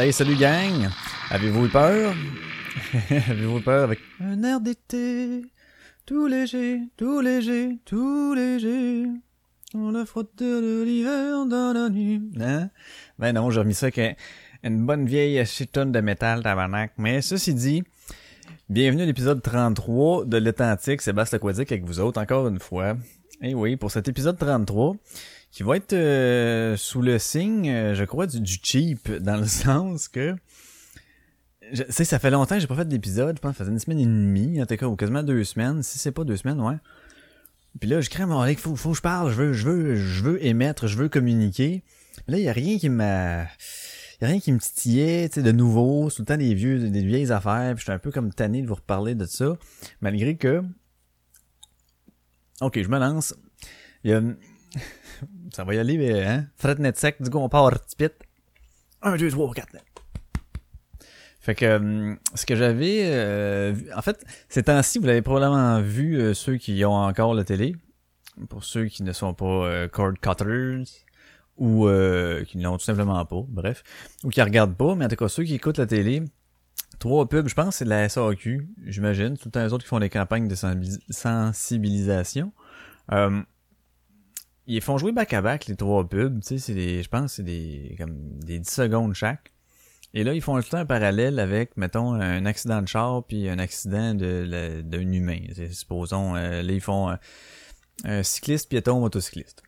Hey, salut gang! Avez-vous eu peur? Avez-vous eu peur avec un air d'été? Tout léger, tout léger, tout léger. On le frotte de l'hiver dans la nuit. Hein? Ben non, j'ai remis ça un- une bonne vieille chitonne de métal, tabarnak. Mais ceci dit, bienvenue à l'épisode 33 de l'Authentique, Sébastien Aquatique avec vous autres, encore une fois. Et oui, pour cet épisode 33, qui va être euh, sous le signe, euh, je crois, du, du cheap, dans le sens que... Je sais, ça fait longtemps que j'ai pas fait d'épisode, je pense que ça faisait une semaine et demie, en tout cas, ou quasiment deux semaines, si c'est pas deux semaines, ouais. Puis là, je crée mon il faut, faut que je parle, je veux, je veux, je veux émettre, je veux communiquer. Là, il y a rien qui m'a... Y a rien qui me titillait, tu sais, de nouveau, tout le temps des vieux, des vieilles affaires, puis je suis un peu comme tanné de vous reparler de ça, malgré que... Ok, je me lance. Y a... Ça va y aller, mais, hein? Fret sec, du coup, on part. Un, deux, trois, quatre, net. Fait que euh, ce que j'avais euh, en fait, ces temps-ci, vous l'avez probablement vu euh, ceux qui ont encore la télé. Pour ceux qui ne sont pas euh, cord cutters ou euh, qui ne l'ont tout simplement pas, bref, ou qui regardent pas, mais en tout cas ceux qui écoutent la télé, trois pubs, je pense c'est de la SAQ, j'imagine, tout le temps les autres qui font des campagnes de sensibilisation. Euh, ils font jouer back à back les trois pubs, tu sais, c'est des, je pense c'est des comme des 10 secondes chaque. Et là, ils font tout un parallèle avec, mettons, un accident de char puis un accident de d'un humain. Supposons, euh, là, ils font un cycliste, piéton, motocycliste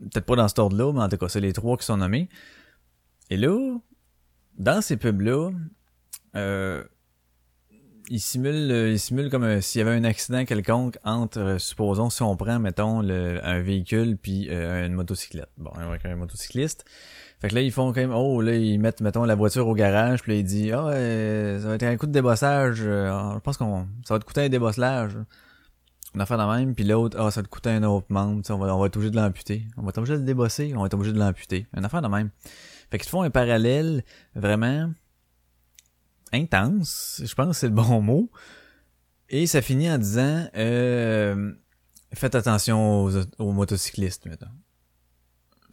peut-être pas dans cet ordre-là, mais en tout cas, c'est les trois qui sont nommés. Et là, dans ces pubs-là, euh, ils simulent, ils simulent comme s'il y avait un accident quelconque entre, euh, supposons, si on prend, mettons, le, un véhicule puis euh, une motocyclette. Bon, avec un motocycliste. Fait que là, ils font quand même, oh, là, ils mettent, mettons, la voiture au garage, puis là, ils disent, ah, ça va être un coup de débossage, je pense qu'on, ça va te coûter un débossage une affaire de même, puis l'autre, ah, ça te coûter un autre membre, on va, on va être obligé de l'amputer. On va être obligé de le débosser, on va être obligé de l'amputer. Une affaire de même. Fait qu'ils font un parallèle vraiment intense, je pense que c'est le bon mot. Et ça finit en disant euh, faites attention aux, aux motocyclistes maintenant.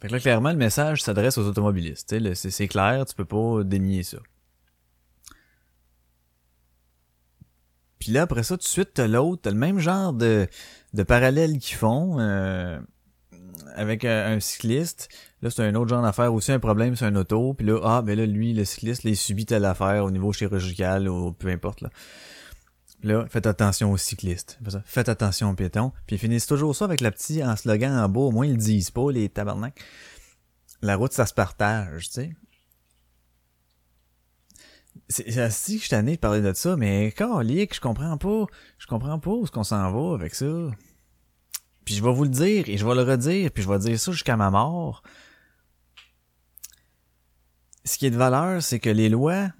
Fait que là, clairement, le message s'adresse aux automobilistes. C'est clair, tu peux pas dénier ça. Puis là, après ça, tout de suite, t'as l'autre, t'as le même genre de, de parallèle qu'ils font euh, avec un, cycliste. Là, c'est un autre genre d'affaire aussi, un problème, c'est un auto. Puis là, ah, ben là, lui, le cycliste, là, il subit telle affaire au niveau chirurgical ou peu importe. Là, là faites attention aux cyclistes. Faites attention aux piétons. Puis ils finissent toujours ça avec la petite en slogan en bas. Au moins, ils le disent pas, les tabarnak. La route, ça se partage, tu sais. C'est que je tanné de parler de ça, mais calique, je comprends pas. Je comprends pas où ce qu'on s'en va avec ça. Puis je vais vous le dire, et je vais le redire, puis je vais dire ça jusqu'à ma mort. Ce qui est de valeur, c'est que les lois...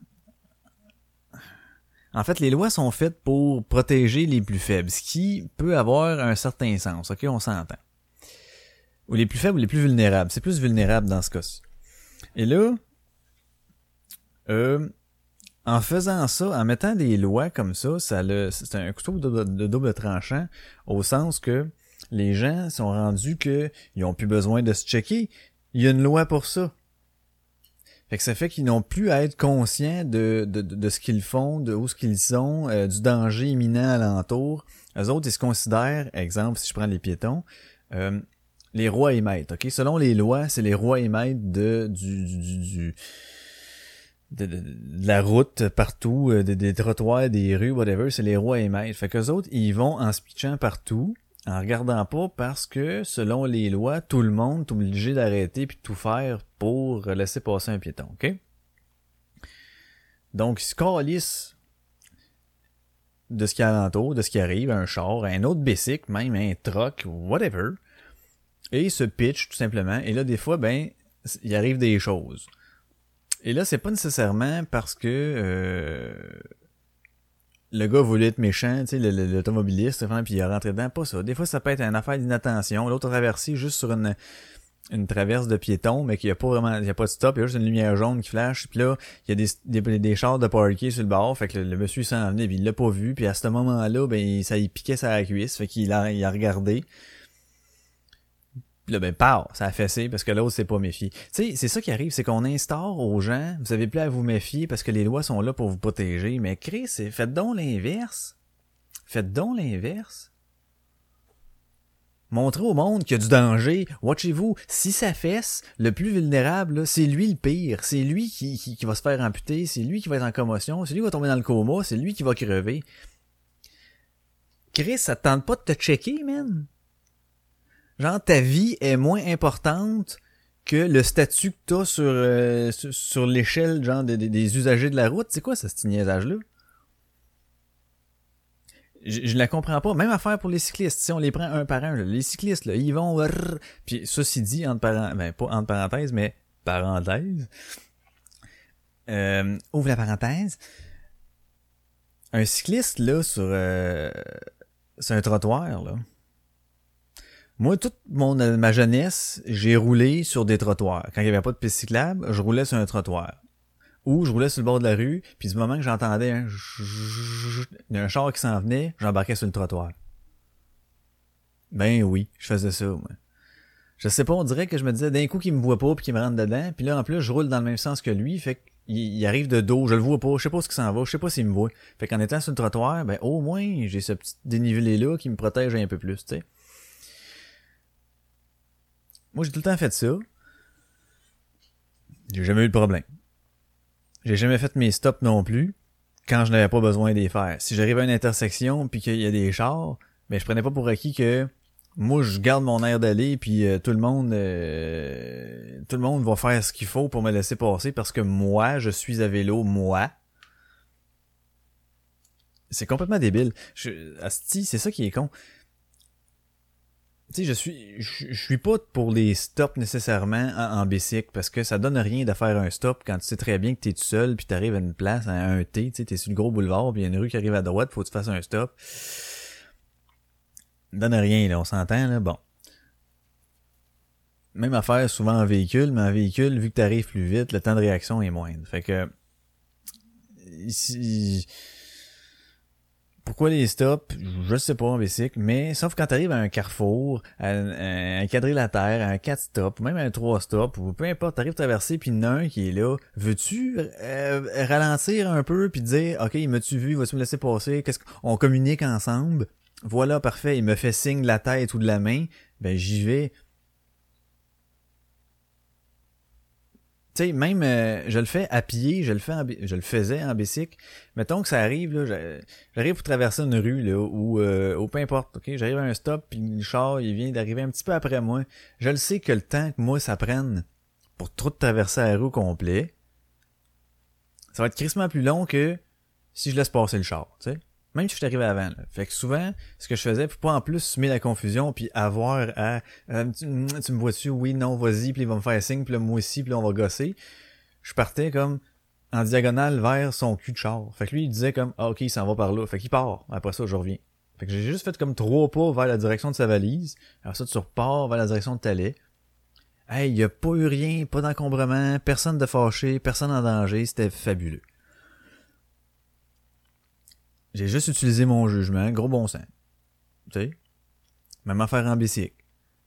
En fait, les lois sont faites pour protéger les plus faibles, ce qui peut avoir un certain sens, ok, on s'entend. Ou les plus faibles ou les plus vulnérables. C'est plus vulnérable dans ce cas-ci. Et là, euh, en faisant ça, en mettant des lois comme ça, ça c'est un couteau de, double tranchant, au sens que les gens sont rendus que ils plus besoin de se checker. Il y a une loi pour ça. Fait que ça fait qu'ils n'ont plus à être conscients de, de, de ce qu'ils font, de où ce qu'ils sont, euh, du danger imminent alentour. Les autres, ils se considèrent, exemple, si je prends les piétons, euh, les rois et maîtres. Ok, selon les lois, c'est les rois et maîtres de du, du, de, la route partout, euh, des, trottoirs, des rues, whatever, c'est les rois et maîtres. Fait qu'eux autres, ils vont en se partout, en regardant pas, parce que, selon les lois, tout le monde est obligé d'arrêter puis de tout faire pour laisser passer un piéton, ok? Donc, se calissent de ce qui est alentour, de ce qui arrive, un char, un autre bicycle, même un truck, whatever, et ils se pitchent tout simplement, et là, des fois, ben, il arrive des choses. Et là, c'est pas nécessairement parce que euh, le gars voulait être méchant, tu sais, l'automobiliste, puis il est rentré dedans. Pas ça. Des fois, ça peut être une affaire d'inattention. L'autre traversé juste sur une une traverse de piéton, mais qu'il n'y a pas vraiment, il y a pas de stop, il y a juste une lumière jaune qui flash, puis là, il y a des, des, des chars de parquet sur le bord, fait que le, monsieur s'en venait, puis il l'a pas vu, puis à ce moment-là, ben, ça y piquait sa cuisse, fait qu'il a, il a regardé, là, ben, paf, ça a fessé parce que l'autre s'est pas méfié. Tu sais, c'est ça qui arrive, c'est qu'on instaure aux gens, vous avez plus à vous méfier parce que les lois sont là pour vous protéger. Mais Chris, faites donc l'inverse. Faites donc l'inverse. Montrez au monde qu'il y a du danger. Watchez-vous. Si ça fesse, le plus vulnérable, c'est lui le pire. C'est lui qui, qui, va se faire amputer. C'est lui qui va être en commotion. C'est lui qui va tomber dans le coma. C'est lui qui va crever. Chris, ça te tente pas de te checker, man? Genre ta vie est moins importante que le statut que t'as sur, euh, sur, l'échelle genre des usagers de la route. C'est quoi ce niaisage-là? Je, je la comprends pas. Même affaire pour les cyclistes. Si on les prend un par un, les cyclistes, là, ils vont... Puis ceci dit, entre parenthèses, ben, pas entre parenthèses, mais parenthèse. Euh, ouvre la parenthèse. Un cycliste, là, sur, euh, sur un trottoir, là, moi, toute mon, euh, ma jeunesse, j'ai roulé sur des trottoirs. Quand il n'y avait pas de piste cyclable, je roulais sur un trottoir. Ou je roulais sur le bord de la rue, puis du moment que j'entendais un, un char qui s'en venait, j'embarquais sur le trottoir. Ben oui, je faisais ça, moi. je sais pas, on dirait que je me disais d'un coup qu'il me voit pas puis qu'il me rentre dedans, puis là en plus je roule dans le même sens que lui, fait qu'il il arrive de dos, je le vois pas, je sais pas ce qui s'en va, je sais pas s'il me voit. Fait qu'en étant sur le trottoir, ben au moins j'ai ce petit dénivelé là qui me protège un peu plus, tu sais. Moi j'ai tout le temps fait ça. J'ai jamais eu de problème. J'ai jamais fait mes stops non plus quand je n'avais pas besoin d'y faire. Si j'arrive à une intersection puis qu'il y a des chars, ben je prenais pas pour acquis que moi je garde mon air d'aller puis euh, tout le monde euh, tout le monde va faire ce qu'il faut pour me laisser passer parce que moi je suis à vélo moi c'est complètement débile je, asti, c'est ça qui est con tu sais je suis je, suis pas pour les stops nécessairement en, en bicycle parce que ça donne rien de faire un stop quand tu sais très bien que t'es tout seul puis t'arrives à une place à un T tu sais t'es sur le gros boulevard puis y a une rue qui arrive à droite faut que tu fasses un stop donne rien, là, on s'entend, là, bon. Même affaire souvent en véhicule, mais en véhicule, vu que t'arrives plus vite, le temps de réaction est moindre. Fait que ici, pourquoi les stops? Je sais pas en bicycle, mais sauf quand t'arrives à un carrefour, à un, un quadrilatère, à un 4 stop, même à un 3 stop, ou peu importe, t'arrives traverser puis un qui est là, veux-tu euh, ralentir un peu puis dire OK, il m'a-tu vu, vas-tu me laisser passer, qu'est-ce qu'on communique ensemble? Voilà, parfait, il me fait signe de la tête ou de la main, ben j'y vais. Tu sais, même euh, je le fais à pied, je le fais je le faisais en bicycle. Mettons que ça arrive là, j'arrive pour traverser une rue là ou euh, ou peu importe, OK, j'arrive à un stop puis le char, il vient d'arriver un petit peu après moi. Je le sais que le temps que moi ça prenne pour trop traverser la rue complet, ça va être crissement plus long que si je laisse passer le char, tu sais? Même si je suis arrivé avant. Là. Fait que souvent, ce que je faisais, pour pas en plus semer la confusion, puis avoir à euh, tu, tu, me vois-tu, oui, non, vas-y, puis il va me faire signe, puis là, moi aussi, puis là, on va gosser. Je partais comme en diagonale vers son cul de char. Fait que lui, il disait comme Ah ok, il s'en va par là. Fait qu'il part. Après ça, je reviens. Fait que j'ai juste fait comme trois pas vers la direction de sa valise. Alors ça, tu repars vers la direction de ta lait. Hey, il y a pas eu rien, pas d'encombrement, personne de fâché, personne en danger, c'était fabuleux. J'ai juste utilisé mon jugement, gros bon sens. Tu sais? Même affaire en bicycle.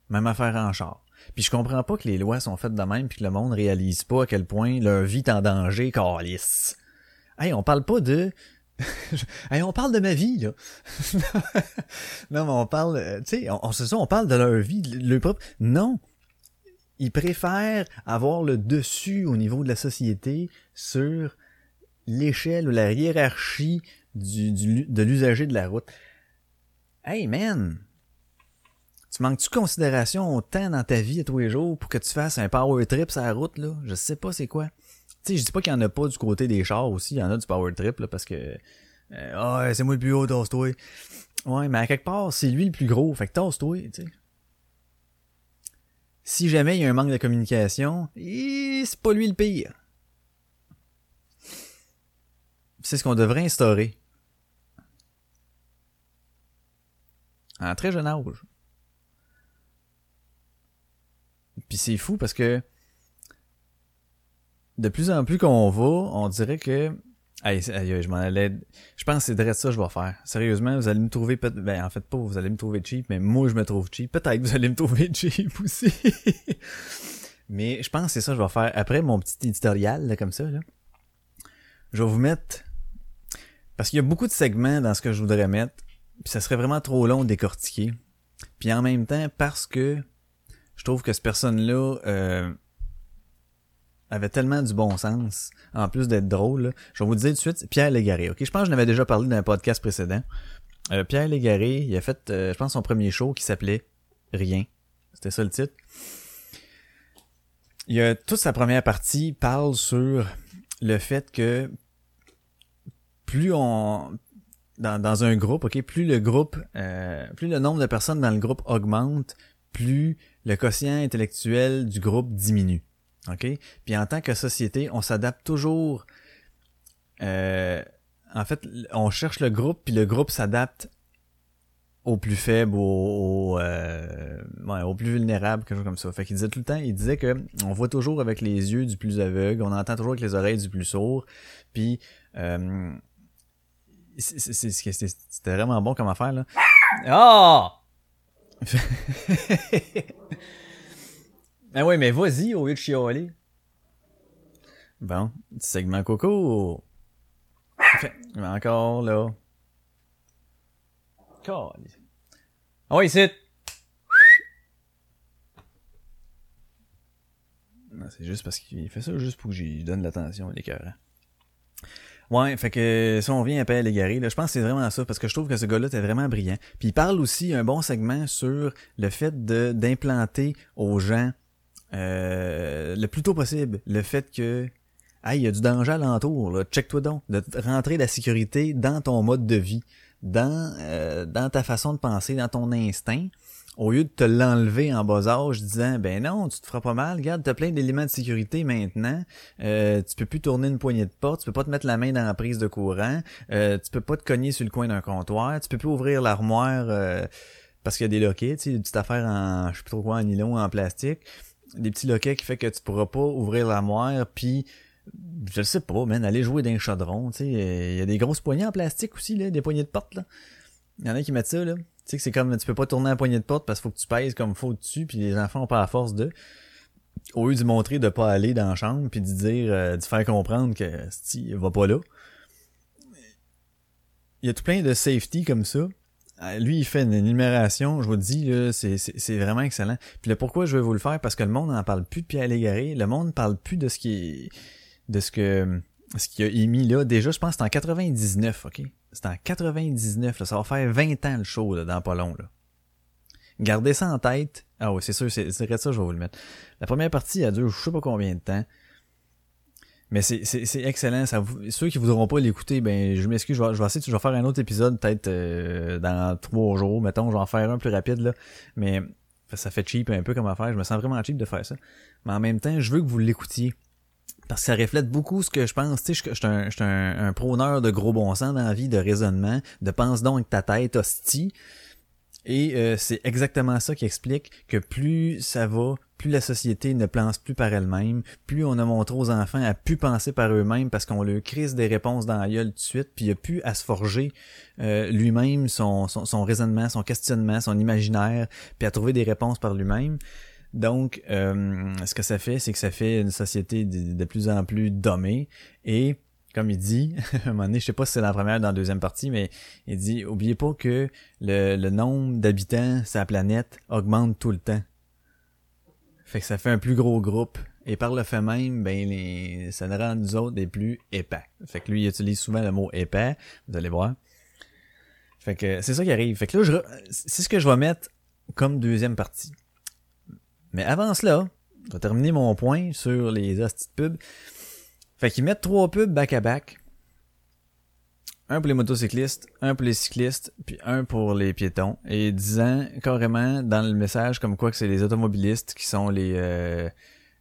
Même affaire en char. Puis je comprends pas que les lois sont faites de même puis que le monde réalise pas à quel point leur vie est en danger, calice. Hey, on parle pas de... hey, on parle de ma vie, là. non, mais on parle... Euh, tu sais, on, on, ça, on parle de leur vie, leur propre... Non! Ils préfèrent avoir le dessus au niveau de la société sur l'échelle ou la hiérarchie du, de l'usager de la route. Hey man, tu manques-tu considération autant dans ta vie à tous les jours pour que tu fasses un power trip sur la route là? Je sais pas c'est quoi. Tu sais, je dis pas qu'il y en a pas du côté des chars aussi, il y en a du power trip là parce que ah euh, oh, c'est moi le plus haut, tasse-toi. Ouais, mais à quelque part, c'est lui le plus gros, fait que tasse-toi, tu sais. Si jamais il y a un manque de communication, c'est pas lui le pire. C'est ce qu'on devrait instaurer. Un très jeune âge. Puis c'est fou parce que de plus en plus qu'on va, on dirait que Hey, je m'en allais. Je pense que c'est direct ça que je vais faire. Sérieusement, vous allez me trouver ben en fait pas, vous allez me trouver cheap, mais moi je me trouve cheap. Peut-être vous allez me trouver cheap aussi. mais je pense que c'est ça que je vais faire. Après mon petit éditorial là, comme ça, là, je vais vous mettre parce qu'il y a beaucoup de segments dans ce que je voudrais mettre, ça serait vraiment trop long de décortiquer. Puis en même temps, parce que je trouve que cette personne-là euh, avait tellement du bon sens, en plus d'être drôle, là. je vais vous dire tout de suite, Pierre Légaré. Ok, je pense que je n'avais déjà parlé d'un podcast précédent. Euh, Pierre Légaré, il a fait, euh, je pense, son premier show qui s'appelait Rien. C'était ça le titre. Il y a toute sa première partie parle sur le fait que plus on dans, dans un groupe, ok, plus le groupe, euh, plus le nombre de personnes dans le groupe augmente, plus le quotient intellectuel du groupe diminue. OK? Puis en tant que société, on s'adapte toujours. Euh, en fait, on cherche le groupe, puis le groupe s'adapte au plus faible, au, au, euh, ouais, au plus vulnérable, quelque chose comme ça. Fait qu'il disait tout le temps, il disait que on voit toujours avec les yeux du plus aveugle, on entend toujours avec les oreilles du plus sourd, puis euh, c'était vraiment bon comme affaire, là. Oh! Ah ouais, mais vas-y au lieu de chialer. Bon, petit segment coco. Fait, encore là. Calisse. Ah ici. Non, c'est juste parce qu'il fait ça juste pour que j'y donne l'attention, l'écœurant. Ouais, fait que si on vient à égaré, là, je pense que c'est vraiment ça, parce que je trouve que ce gars-là était vraiment brillant. Puis il parle aussi un bon segment sur le fait de d'implanter aux gens euh, le plus tôt possible le fait que Hey, il y a du danger alentour, là. Check-toi donc. De rentrer la sécurité dans ton mode de vie, dans, euh, dans ta façon de penser, dans ton instinct, au lieu de te l'enlever en bas âge, disant ben non, tu te feras pas mal, regarde, t'as plein d'éléments de sécurité maintenant, euh, tu peux plus tourner une poignée de porte, tu peux pas te mettre la main dans la prise de courant, euh, tu peux pas te cogner sur le coin d'un comptoir, tu peux plus ouvrir l'armoire euh, parce qu'il y a des loquets, tu sais, des petites affaires en, je sais plus trop quoi, en nylon en plastique, des petits loquets qui fait que tu pourras pas ouvrir l'armoire, puis je sais pas, man, aller jouer d'un chaudron, tu sais, il y a des grosses poignées en plastique aussi, là, des poignées de porte, là. Il y en a qui mettent ça, là. Sais que c'est comme, tu peux pas tourner la poignée de porte parce qu'il faut que tu pèses comme faut dessus, puis les enfants ont pas la force de. Au lieu de montrer de pas aller dans la chambre, puis de dire, euh, de faire comprendre que, il va pas là. Il y a tout plein de safety comme ça. Euh, Lui, il fait une énumération, je vous le dis, là, c'est, vraiment excellent. Puis là, pourquoi je vais vous le faire? Parce que le monde n'en parle plus de Pierre Légaré. Le monde parle plus de ce qui est de ce que ce qu'il a émis là. Déjà, je pense que c'est en 99, ok? C'est en 99, là. Ça va faire 20 ans le show là, dans pas long. Là. Gardez ça en tête. Ah oui, c'est sûr, c'est, ça, je vais vous le mettre. La première partie a duré je sais pas combien de temps. Mais c'est, excellent. Ceux qui voudront pas l'écouter, ben je m'excuse, je vais, je vais essayer, je faire un autre épisode peut-être euh, dans trois jours, mettons, je vais en faire un plus rapide là. Mais ça fait cheap un peu comme affaire. Je me sens vraiment cheap de faire ça. Mais en même temps, je veux que vous l'écoutiez. Parce que ça reflète beaucoup ce que je pense. Tu sais, je suis un, je prôneur de gros bon sens dans la vie, de raisonnement, de pense donc ta tête, hostie. Et euh, c'est exactement ça qui explique que plus ça va, plus la société ne pense plus par elle-même, plus on a montré aux enfants à plus penser par eux-mêmes parce qu'on leur crise des réponses dans la gueule tout de suite, puis il a plus à se forger euh, lui-même son, son, son raisonnement, son questionnement, son imaginaire, puis à trouver des réponses par lui-même. Donc, euh, ce que ça fait, c'est que ça fait une société de, plus en plus dommée. Et, comme il dit, à un moment donné, je sais pas si c'est dans la première ou dans la deuxième partie, mais il dit, oubliez pas que le, le nombre d'habitants sur la planète augmente tout le temps. Fait que ça fait un plus gros groupe. Et par le fait même, ben, les, ça rend nous autres des plus épais. Fait que lui, il utilise souvent le mot épais. Vous allez voir. Fait que c'est ça qui arrive. Fait que là, je, c'est ce que je vais mettre comme deuxième partie. Mais avant cela, je vais terminer mon point sur les hosties pubs. Fait qu'ils mettent trois pubs back-à-back. Un pour les motocyclistes, un pour les cyclistes, puis un pour les piétons. Et disant carrément dans le message comme quoi que c'est les automobilistes qui sont les euh,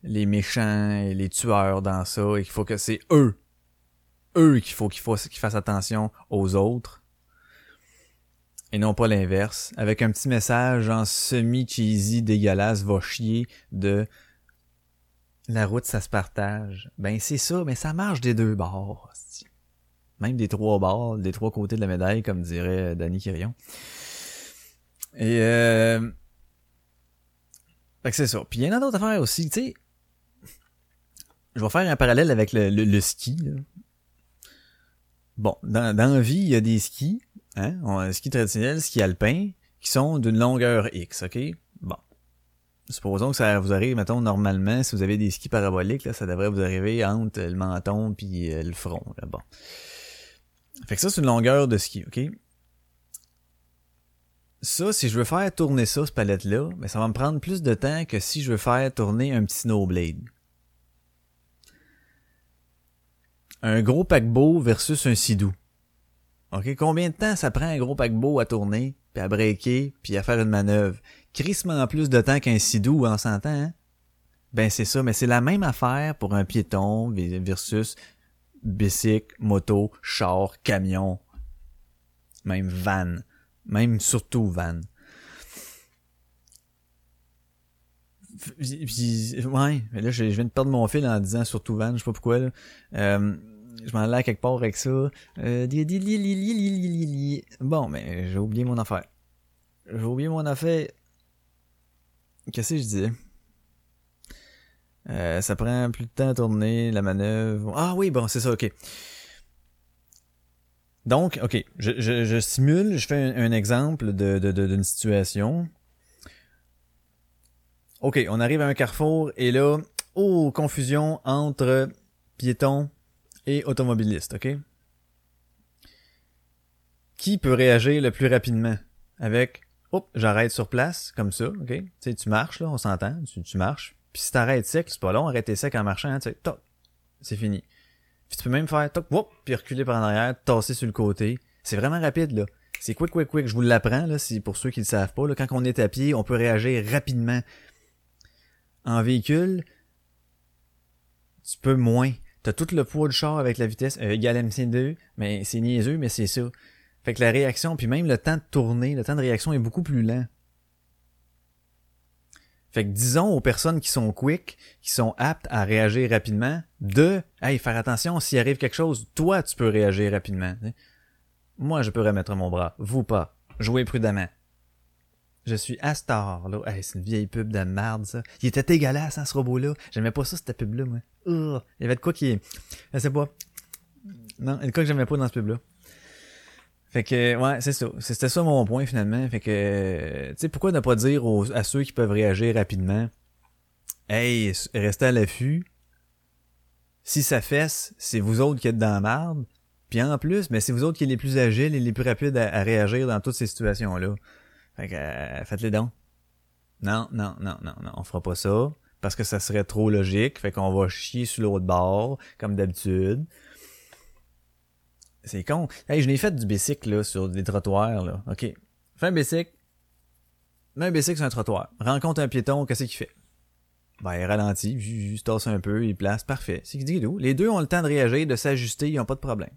les méchants et les tueurs dans ça et qu'il faut que c'est eux. Eux qu'il faut qu'ils fassent attention aux autres. Et non pas l'inverse. Avec un petit message en semi-cheesy, dégueulasse, va chier de la route, ça se partage. Ben c'est ça, mais ça marche des deux bords. Même des trois bords, des trois côtés de la médaille, comme dirait Danny Quirion. Et euh... Fait que c'est ça. Puis il y en a d'autres affaires aussi, tu sais. Je vais faire un parallèle avec le, le- le ski. là. Bon, dans, dans la vie, il y a des skis, hein, on ski traditionnel, ski alpin, qui sont d'une longueur X, ok? Bon. Supposons que ça vous arrive, mettons, normalement, si vous avez des skis paraboliques, là, ça devrait vous arriver entre le menton puis euh, le front, là, bon. Fait que ça, c'est une longueur de ski, ok? Ça, si je veux faire tourner ça, cette palette-là, ben, ça va me prendre plus de temps que si je veux faire tourner un petit snowblade. Un gros paquebot versus un sidou. OK, combien de temps ça prend un gros paquebot à tourner, puis à breaker, puis à faire une manœuvre? Crissement plus de temps qu'un sidou, on s'entend, hein? Ben c'est ça, mais c'est la même affaire pour un piéton versus bicycle, moto, char, camion, même van, même surtout van. Puis- ouais, mais là je, je viens de perdre mon fil en disant surtout van, je sais pas pourquoi là. Euh, je m'en quelque part avec ça. Bon, mais j'ai oublié mon affaire. J'ai oublié mon affaire. Qu'est-ce que je disais? Euh, ça prend plus de temps à tourner, la manœuvre. Ah oui, bon, c'est ça, ok. Donc, ok, je, je, je simule, je fais un, exemple de, de, de- d'une situation. Ok, on arrive à un carrefour et là, oh, confusion entre piétons et automobilistes, ok? Qui peut réagir le plus rapidement avec Hop, j'arrête sur place, comme ça, ok? Tu tu marches, là, on s'entend, tu, marches. Puis si t'arrêtes sec, c'est pas long, arrêter sec en marchant, tu sais, toc, c'est fini. Puis tu peux même faire toc, whoop, puis reculer par en arrière, tasser sur le côté. C'est vraiment rapide, là. C'est quick, quick, quick. Je vous l'apprends, là, si pour ceux qui le savent pas, là. Quand on est à pied, on peut réagir rapidement. En véhicule, tu peux moins. T'as tout le poids du char avec la vitesse euh, égale MC2, mais c'est niaiseux, mais c'est ça. Fait que la réaction, puis même le temps de tourner, le temps de réaction est beaucoup plus lent. Fait que disons aux personnes qui sont quick, qui sont aptes à réagir rapidement, de hey, faire attention s'il arrive quelque chose, toi tu peux réagir rapidement. Moi je peux remettre mon bras, vous pas. Jouez prudemment. Je suis Astor, là. Hey, c'est une vieille pub de merde, ça. Il était dégueulasse, hein, ce robot-là. J'aimais pas ça, cette pub-là, moi. Il y avait de quoi qui. Je sais pas. Non, il y a de quoi que j'aimais pas dans ce pub-là. Fait que, ouais, c'est ça. C'était ça mon point, finalement. Fait que, tu sais, pourquoi ne pas dire aux- à ceux qui peuvent réagir rapidement, hey, restez à l'affût. Si ça fesse, c'est vous autres qui êtes dans la marde. Puis en plus, mais c'est vous autres qui êtes les plus agiles et les plus rapides à, à réagir dans toutes ces situations-là. Fait que, euh, faites-les donc. Non, non, non, non, non, on fera pas ça. Parce que ça serait trop logique. Fait qu'on va chier sur l'autre bord, comme d'habitude. C'est con. Hey, je l'ai fait du bicycle, là, sur des trottoirs, là. OK. Fais un bicycle. Mets un bicycle sur un trottoir. Rencontre un piéton, qu'est-ce qu'il fait? Ben, il ralentit, il se tasse un peu, il place, parfait. C'est dit d'où? Les deux ont le temps de réagir, de s'ajuster, ils ont pas de problème.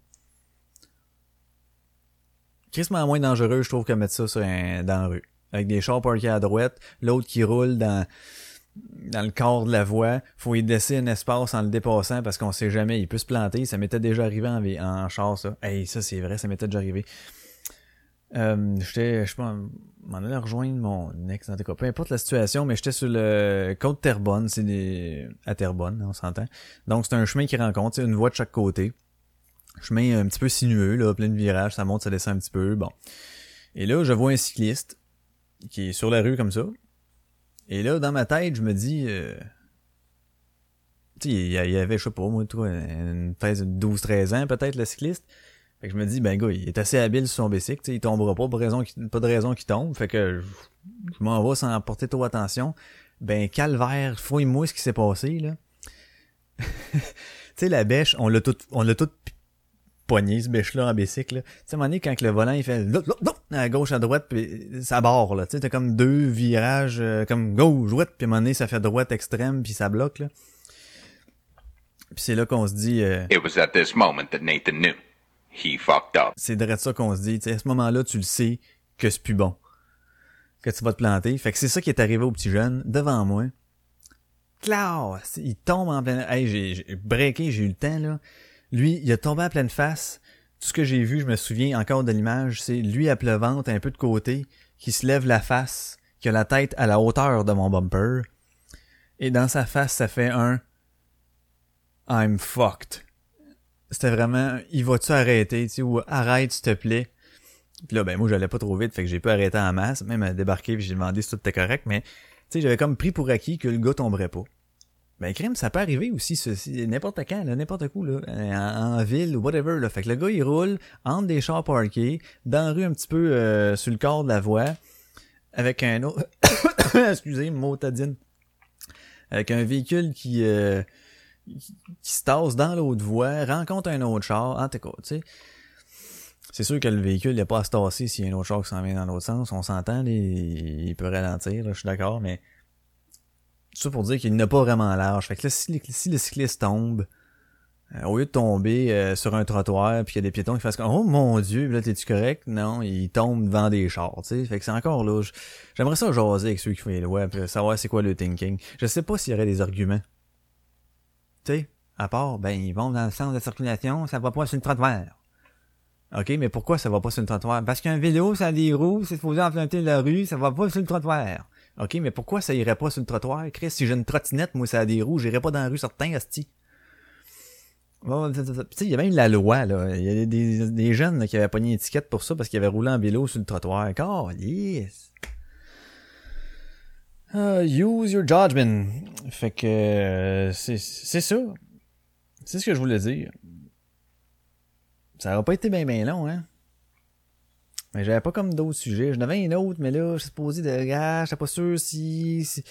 Crissement moins dangereux, je trouve, que mettre ça sur un, dans la rue. Avec des chars parkés à droite, l'autre qui roule dans, dans le corps de la voie, faut y laisser un espace en le dépassant parce qu'on sait jamais, il peut se planter. Ça m'était déjà arrivé en, en char, ça. Hey, ça c'est vrai, ça m'était déjà arrivé. Euh, j'étais, je sais pas, m'en allais rejoindre mon ex, en tout cas, peu importe la situation, mais j'étais sur le côte Terrebonne, c'est des, à Terrebonne, on s'entend. Donc c'est un chemin qui rencontre, une voie de chaque côté. Chemin un petit peu sinueux, là, plein de virages, ça monte, ça descend un petit peu, bon. Et là, je vois un cycliste qui est sur la rue comme ça. Et là, dans ma tête, je me dis, euh, tu sais, il y avait, je sais pas, moi, toi, une 12-13 ans, peut-être, le cycliste. Fait que je me dis, ben, gars, il est assez habile sur son bicycle, il tombera pas, pas, raison pas de raison qu'il tombe. Fait que je, je m'en vais sans porter trop attention. Ben, calvaire, fouille-moi ce qui s'est passé, là. tu sais, la bêche, on l'a tout, on l'a tout poigné, ce bêche-là, en bicycle. Tu sais, à un moment donné, quand le volant, il fait à gauche, à droite, puis ça barre, là. Tu sais, t'as comme deux virages, euh, comme gauche, droite, puis à un moment donné, ça fait droite extrême, puis ça bloque, là. Puis c'est là qu'on se dit, euh, It was at this moment that Nathan knew. He fucked up. c'est de ça qu'on se dit. Tu sais, à ce moment-là, tu le sais que c'est plus bon. Que tu vas te planter. Fait que c'est ça qui est arrivé au petit jeune, devant moi. Claire, il tombe en pleine... Hey, j'ai breaké, j'ai eu le temps, là. Lui, il a tombé en pleine face. Tout ce que j'ai vu, je me souviens encore de l'image, c'est lui à pleuvante, un peu de côté, qui se lève la face, qui a la tête à la hauteur de mon bumper. Et dans sa face, ça fait un... I'm fucked c'était vraiment il va-tu arrêter tu sais ou arrête s'il te plaît puis là ben moi j'allais pas trop vite fait que j'ai pas arrêté en masse. Même à débarquer puis j'ai demandé si tout était correct mais tu sais j'avais comme pris pour acquis que le gars tomberait pas ben crime ça peut arriver aussi ceci n'importe quand n'importe où là en, en ville ou whatever là fait que le gars il roule entre des chars parkés dans la rue un petit peu euh, sur le corps de la voie avec un autre excusez motadine avec un véhicule qui euh, qui se tasse dans l'autre voie, rencontre un autre char, en tout cas, tu sais. C'est sûr que le véhicule n'est pas à se tasser s'il y a un autre char qui s'en vient dans l'autre sens, on s'entend, il, il peut ralentir, là, je suis d'accord, mais ça pour dire qu'il n'a pas vraiment large. Fait que là, si, si le cycliste tombe, euh, au lieu de tomber euh, sur un trottoir puis qu'il y a des piétons qui fassent comme Oh mon dieu, là t'es-tu correct? Non, il tombe devant des chars, tu sais. Fait que c'est encore là. J'aimerais ça jaser avec ceux qui font les lois, puis savoir c'est quoi le thinking. Je sais pas s'il y aurait des arguments. Tu sais, à part, ben, ils vont dans le sens de circulation, ça va pas sur le trottoir. OK, mais pourquoi ça va pas sur le trottoir? Parce qu'un vélo, ça a des roues, c'est supposé emprunter la rue, ça va pas sur le trottoir. OK, mais pourquoi ça irait pas sur le trottoir? Chris, si j'ai une trottinette, moi, ça a des roues, j'irais pas dans la rue certain, asti. Bon, tu sais, il y avait même la loi, là. Il y a des, des, jeunes là, qui avaient pogné une étiquette pour ça parce qu'ils avaient roulé en vélo sur le trottoir. Oh, yes! Uh, use your judgment. Fait que euh, c'est ça. C'est ce que je voulais dire. Ça aurait pas été bien bien long, hein? Mais j'avais pas comme d'autres sujets. J'en avais un autre, mais là, je suis supposé de. Ah, j'étais pas sûr si, si-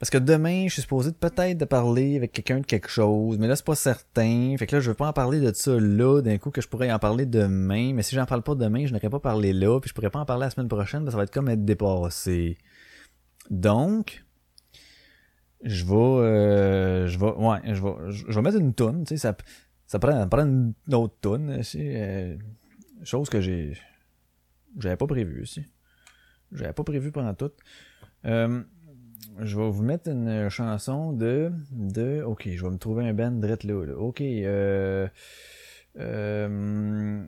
Parce que demain, je suis supposé peut-être de parler avec quelqu'un de quelque chose, mais là, c'est pas certain. Fait que là, je veux pas en parler de ça là, d'un coup que je pourrais en parler demain. Mais si j'en parle pas demain, je n'aurais pas parlé là, puis je pourrais pas en parler la semaine prochaine, parce ça va être comme être dépassé. Donc, je vais, euh, je vais, ouais, je vais, je je vais mettre une toune, tu sais, ça, ça prend, ça prend une autre toune, c'est, euh, chose que j'ai, j'avais pas prévu aussi. J'avais pas prévu pendant tout. Euh, je vais vous mettre une chanson de, de, ok, je vais me trouver un band drette là, là. Ok, euh, euh,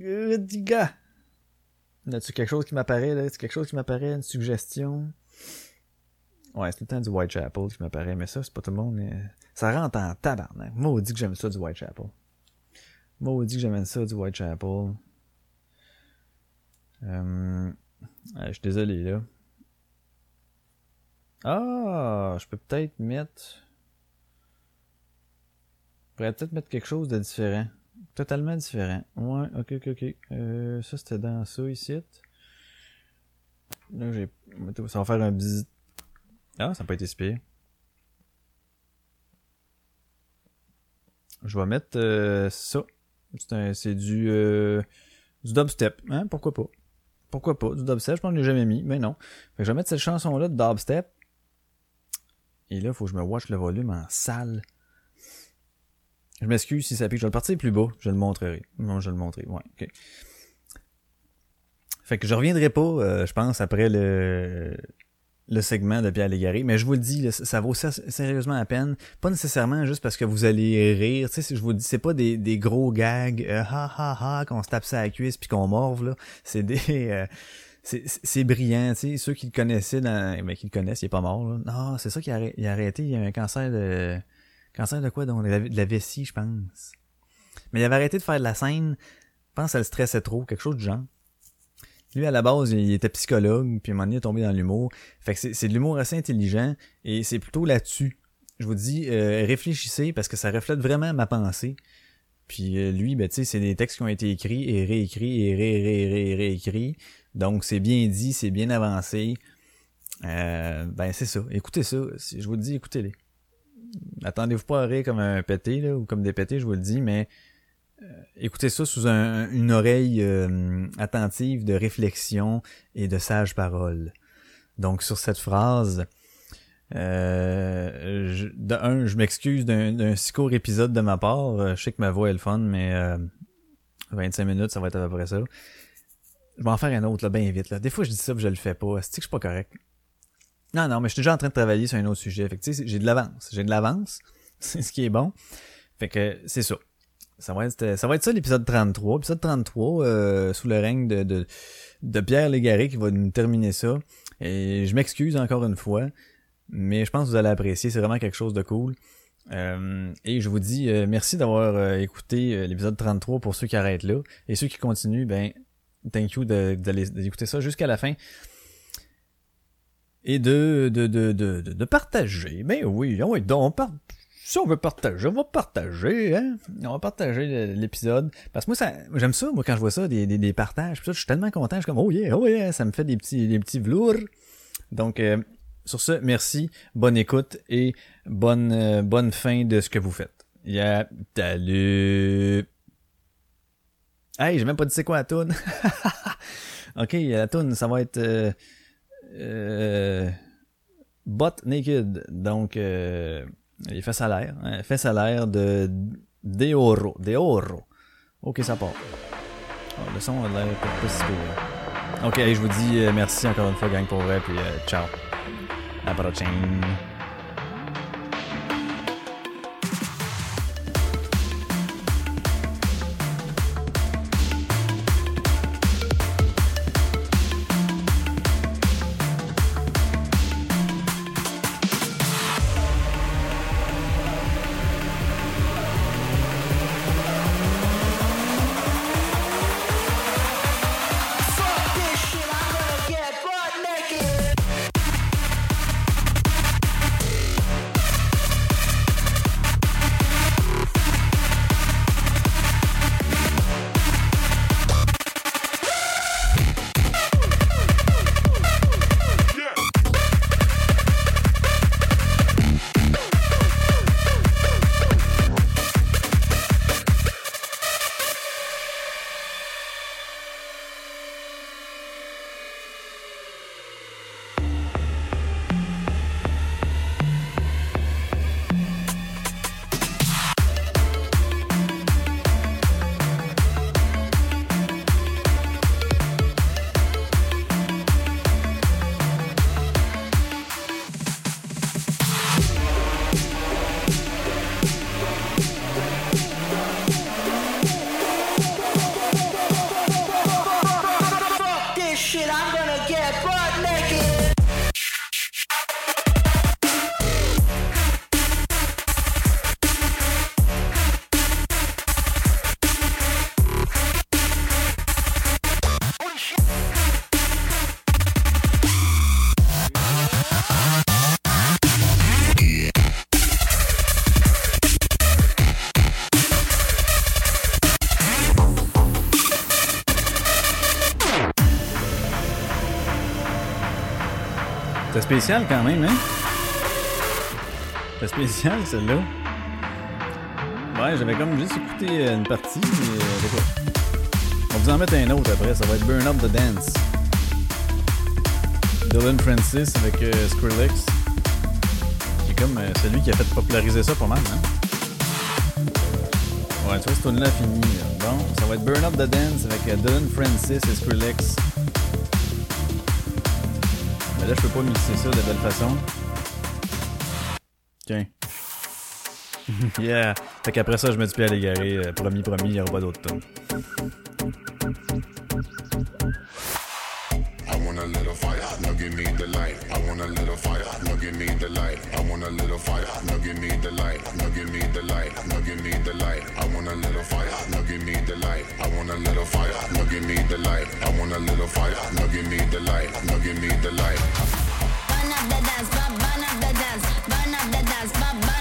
euh, gars. As-tu quelque chose qui m'apparaît, là? Quelque chose qui m'apparaît, une suggestion? Ouais, c'est tout le temps du Whitechapel qui m'apparaît, mais ça, c'est pas tout le monde. mais Ça rentre en tabarnak. Maudit que j'aime ça du Whitechapel. Maudit que j'aime ça du Whitechapel. Euh... ouais, je suis désolé, là. Ah, je peux peut-être mettre... Je pourrais peut-être mettre quelque chose de différent. Totalement différent. Ouais, ok, ok, ok. Euh, ça, c'était dans ça, ici. Là, j'ai... Ça va faire un bzz. Ah, ça été si pire. Je vais mettre euh, ça. C'est du, euh, du dubstep. Hein? Pourquoi pas? Pourquoi pas? Du dubstep, je pense que je l'ai jamais mis, mais non. Fait que je vais mettre cette chanson-là de dubstep. Et là, faut que je me watch le volume en salle. Je m'excuse si ça pique. Je vais le partir plus bas. Je le montrerai. Non, je le montrerai. Ouais, ok. Fait que je reviendrai pas, euh, je pense, après le, le segment de Pierre Légaré. Mais je vous le dis, ça vaut sé- sérieusement la peine. Pas nécessairement juste parce que vous allez rire. Tu sais, je vous le dis, c'est pas des, des gros gags, euh, ha ha ha, qu'on se tape ça à la cuisse puis qu'on morve, là. C'est des, euh, c'est- brillant, tu sais. Ceux qui le connaissaient, dans, ben, qui le connaissent, il est pas mort, là. Non, c'est ça qu'il a, a arrêté. Il a un cancer de, cancer de quoi, donc? De la, de la vessie, je pense. Mais il avait arrêté de faire de la scène. Je pense que ça le stressait trop, quelque chose du genre. Lui, à la base, il était psychologue, puis à un moment donné, il est tombé dans l'humour. Fait que c'est de l'humour assez intelligent, et c'est plutôt là-dessus. Je vous dis, euh, réfléchissez, parce que ça reflète vraiment ma pensée. Puis euh, lui, ben, tu sais, c'est des textes qui ont été écrits et réécrits et ré, ré, ré, réécrits. Donc, c'est bien dit, c'est bien avancé. Euh, ben, c'est ça. Écoutez ça. Je vous le dis, écoutez-les. Attendez-vous pas à rire comme un pété, là, ou comme des pétés, je vous le dis, mais écoutez ça sous un- une oreille euh, attentive de réflexion et de sages paroles. Donc sur cette phrase, euh, je, de un, je m'excuse d'un si court épisode de ma part. Euh, Je sais que ma voix est le fun, mais euh, 25 minutes, ça va être à peu près ça. Je vais en faire un autre là, bien vite. Là. Des fois, je dis ça, puis je le fais pas. C'est que je suis pas correct? Non, non, mais je suis déjà en train de travailler sur un autre sujet. Fait que j'ai de l'avance. J'ai de l'avance. C'est ce qui est bon. Fait que c'est ça. Ça va être, ça va être ça l'épisode 33. Épisode 33, euh, sous le règne de, de, de Pierre Légaré qui va nous terminer ça. Et je m'excuse encore une fois, mais je pense que vous allez apprécier. C'est vraiment quelque chose de cool. Euh, et je vous dis euh, merci d'avoir euh, écouté euh, l'épisode 33 pour ceux qui arrêtent là. Et ceux qui continuent, ben, thank you d'écouter ça jusqu'à la fin. Et de, de, de, de, de, partager. Ben oui, oui, donc, par- si on veut partager, on va partager, hein. On va partager l'épisode. Parce que moi, ça, j'aime ça, moi, quand je vois ça, des, des, des partages. Puis ça, je suis tellement content. Je suis comme, oh yeah, oh yeah, ça me fait des petits, des petits velours. Donc, euh, sur ce, merci, bonne écoute et bonne, euh, bonne fin de ce que vous faites. Yeah, salut. Hey, j'ai même pas dit c'est quoi la toune. ok, la toune, ça va être euh, euh, Butt Naked. Donc, euh, il fait salaire. Hein, fait salaire de Deoro. Deoro. Ok, ça part. Oh, le son a l'air pas si pire. Ok, je vous dis euh, merci encore une fois, gang, pour vrai, puis euh, ciao. À la prochaine. Spécial quand même, hein? C'était spécial, celle-là. Ouais, j'avais comme juste écouté euh, une partie, mais euh? On va vous en mettre un autre après, ça va être Burn Up the Dance. Dylan Francis avec euh, Skrillex. Qui est comme euh, celui qui a fait populariser ça pas mal, hein? Ouais, tu vois, cette tune-là fini. Bon, ça va être Burn Up the Dance avec Dylan Francis et Skrillex. Là, je peux pas mixer ça de belle façon. Tiens. yeah. Fait qu'après ça, je me dis plus à l'égarer. Euh, promis, promis, il n'y aura pas d'autres tonnes. I want a little fire, now give me the light. I want a little fire, give me the light. I want a little fire, now give me the light. Now give me the light, now give me the light. I want a little fire, now give me the light. I want a little fire, now give me the light. I want a little fire, now give me the light. Now give me the light. Burn up the dance, bu- burn up the dance, burn up the dance, bu- burn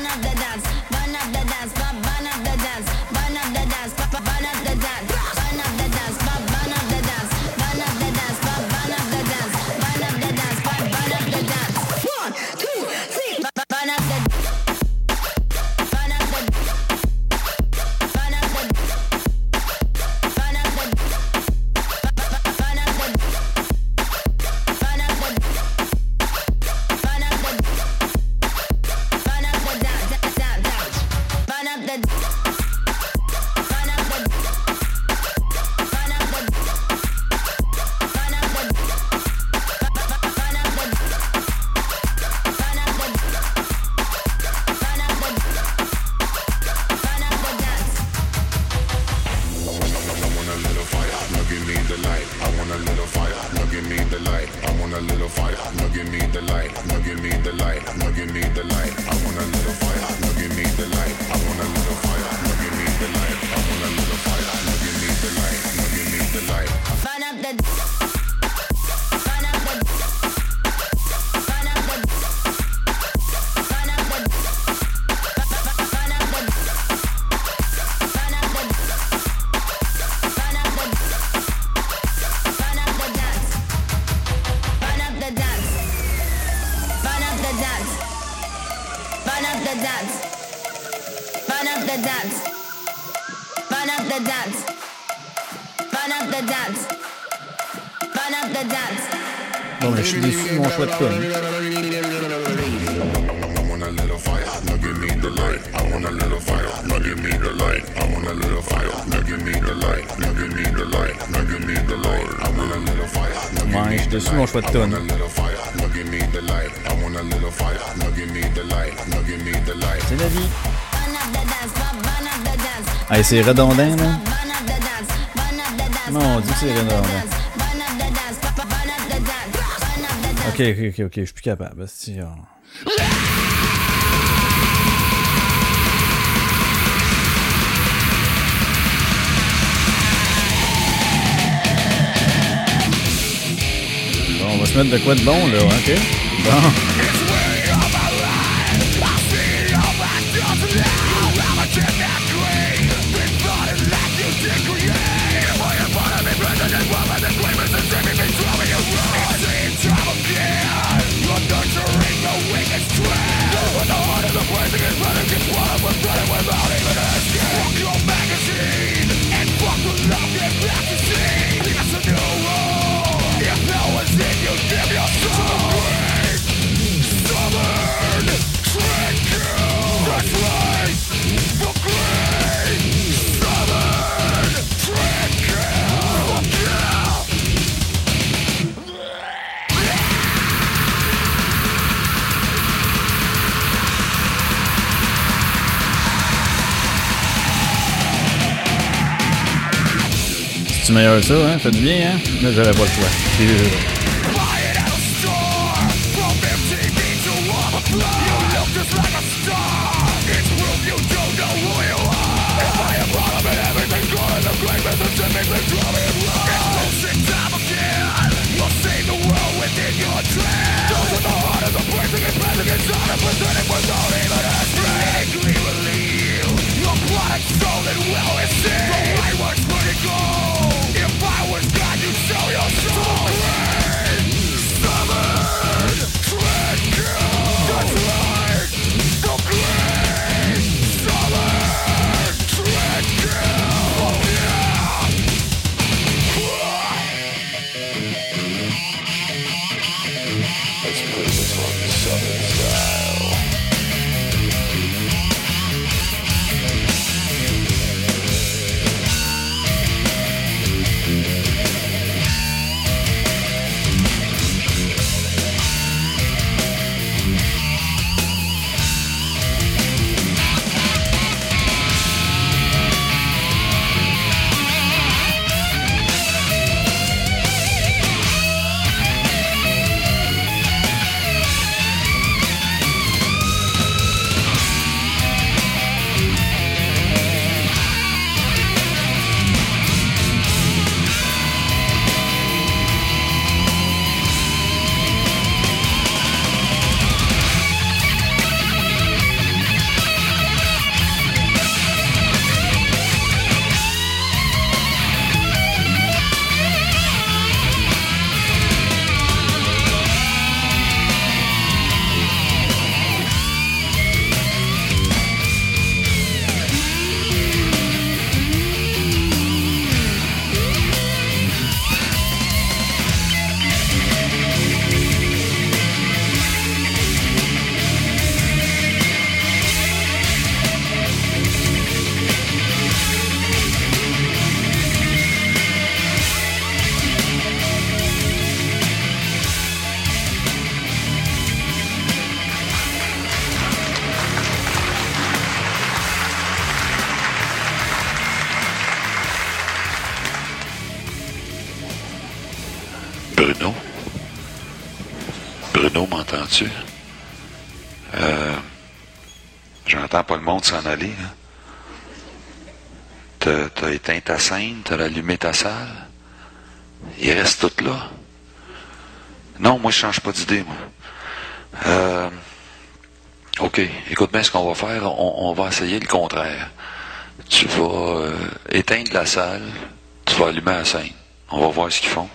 me the light. I want a little fire, now give Ouais, me je suis the déçu de mon light. choix de I want a tune. little fire, now give me the light. I want a little fire, now give me the light. Now give me the light. C'est la vie. Hey, c'est redondant, là. Non, on dit que c'est. Ok, ok, ok, ok, je suis plus capable. oh. Bon, on va se mettre de quoi de bon, là, ok? Bon. Meilleur ça, hein? Fait du bien, hein? Là, j'avais pas le choix. S'en aller. hein? T'as éteint ta scène, t'as allumé ta salle. Il reste tout là. Non, moi je change pas d'idée, moi. Euh, ok, écoute bien ce qu'on va faire. On, on va essayer le contraire. Tu vas euh, éteindre la salle, tu vas allumer la scène. On va voir ce qu'ils font.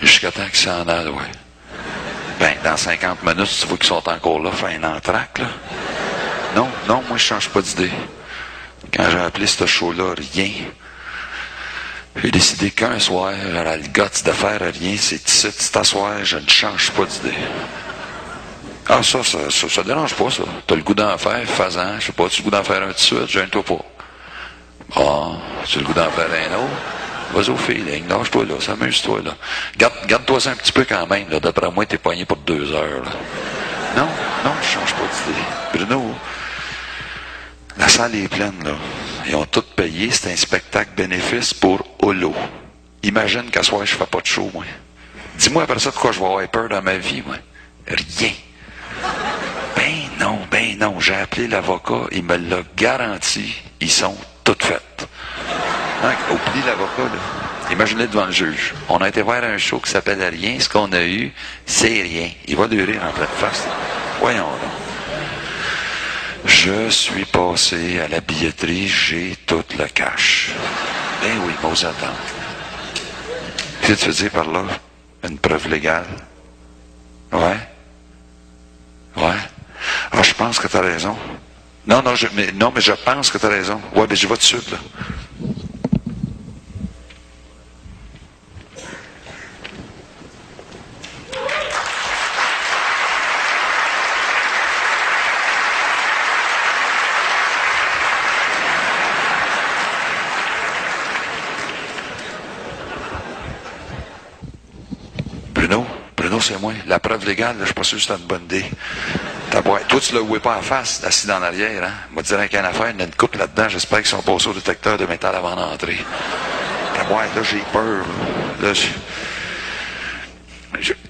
Jusqu'à temps qu'ils s'en aillent, ouais. Ben, dans 50 minutes, tu vois qu'ils sont encore là, faire un entraque, là. Non, non, moi, je change pas d'idée. Quand j'ai appelé ce show-là, rien. J'ai décidé qu'un soir, j'aurais le guts de faire rien, c'est ici, c'est soir, je ne change pas d'idée. Ah, ça, ça, ça, ça dérange pas, ça. T'as le goût d'en faire, fais-en. Je sais pas, tu as le goût d'en faire un tout de suite, gêne-toi pas. Bon, tu as le goût d'en faire un autre? Vas-y au feeling, lâche-toi là, s'amuse-toi là. Garde, garde-toi ça un petit peu quand même, là. D'après moi, t'es poigné pour deux heures. Non, non, je change pas d'idée. Bruno, la salle est pleine, là. Ils ont tout payé, c'est un spectacle bénéfice pour Holo. Imagine qu'à soir, je fais pas de show, moi. Dis-moi après ça de quoi je vais avoir peur dans ma vie, moi. Rien. Ben non, ben non. J'ai appelé l'avocat, il me l'a garanti. Ils sont toutes faites. Hein, oublie l'avocat, là. Imaginez devant le juge. On a été voir un show qui s'appelle Rien. Ce qu'on a eu, c'est rien. Il va durer en pleine face. Voyons là. Je suis passé à la billetterie, j'ai tout le cash. Ben oui, m'ose attendre. Qu'est-ce que tu veux dire par là? Une preuve légale? Ouais? Ouais? Ah, je pense que tu as raison. Non, non, mais, non, mais je pense que tu as raison. Ouais, ben je vais de suite, là. Légale, là, je suis pas sûr que c'était une bonne idée. Toi, tu le vois pas en face, assis dans l'arrière, hein? Moi, te dirais une affaire, il y a une couple là-dedans, j'espère qu'ils sont passés au détecteur de métal avant d'entrer. Beau- là, j'ai peur. Là,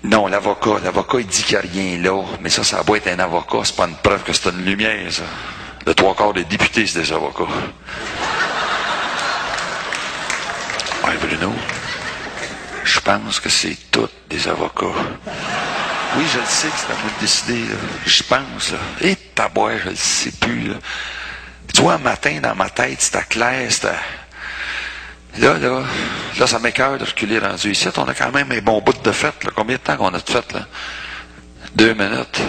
Non, l'avocat, l'avocat, il dit qu'il n'y a rien là, mais ça, ça doit être un avocat, c'est pas une preuve que c'est une lumière, ça. Le trois quarts des députés, c'est des avocats. Ouais, Bruno, je pense que c'est tous des avocats. Oui, je le sais que c'est à moi de décider. Je pense, là. Et taboire, je le sais plus, là. Tu vois, un matin, dans ma tête, c'était clair, c'était... Là, là, là, ça m'écœure de reculer rendu ici. On a quand même un bon bout de fête. Combien de temps qu'on a de fête, là? Deux minutes.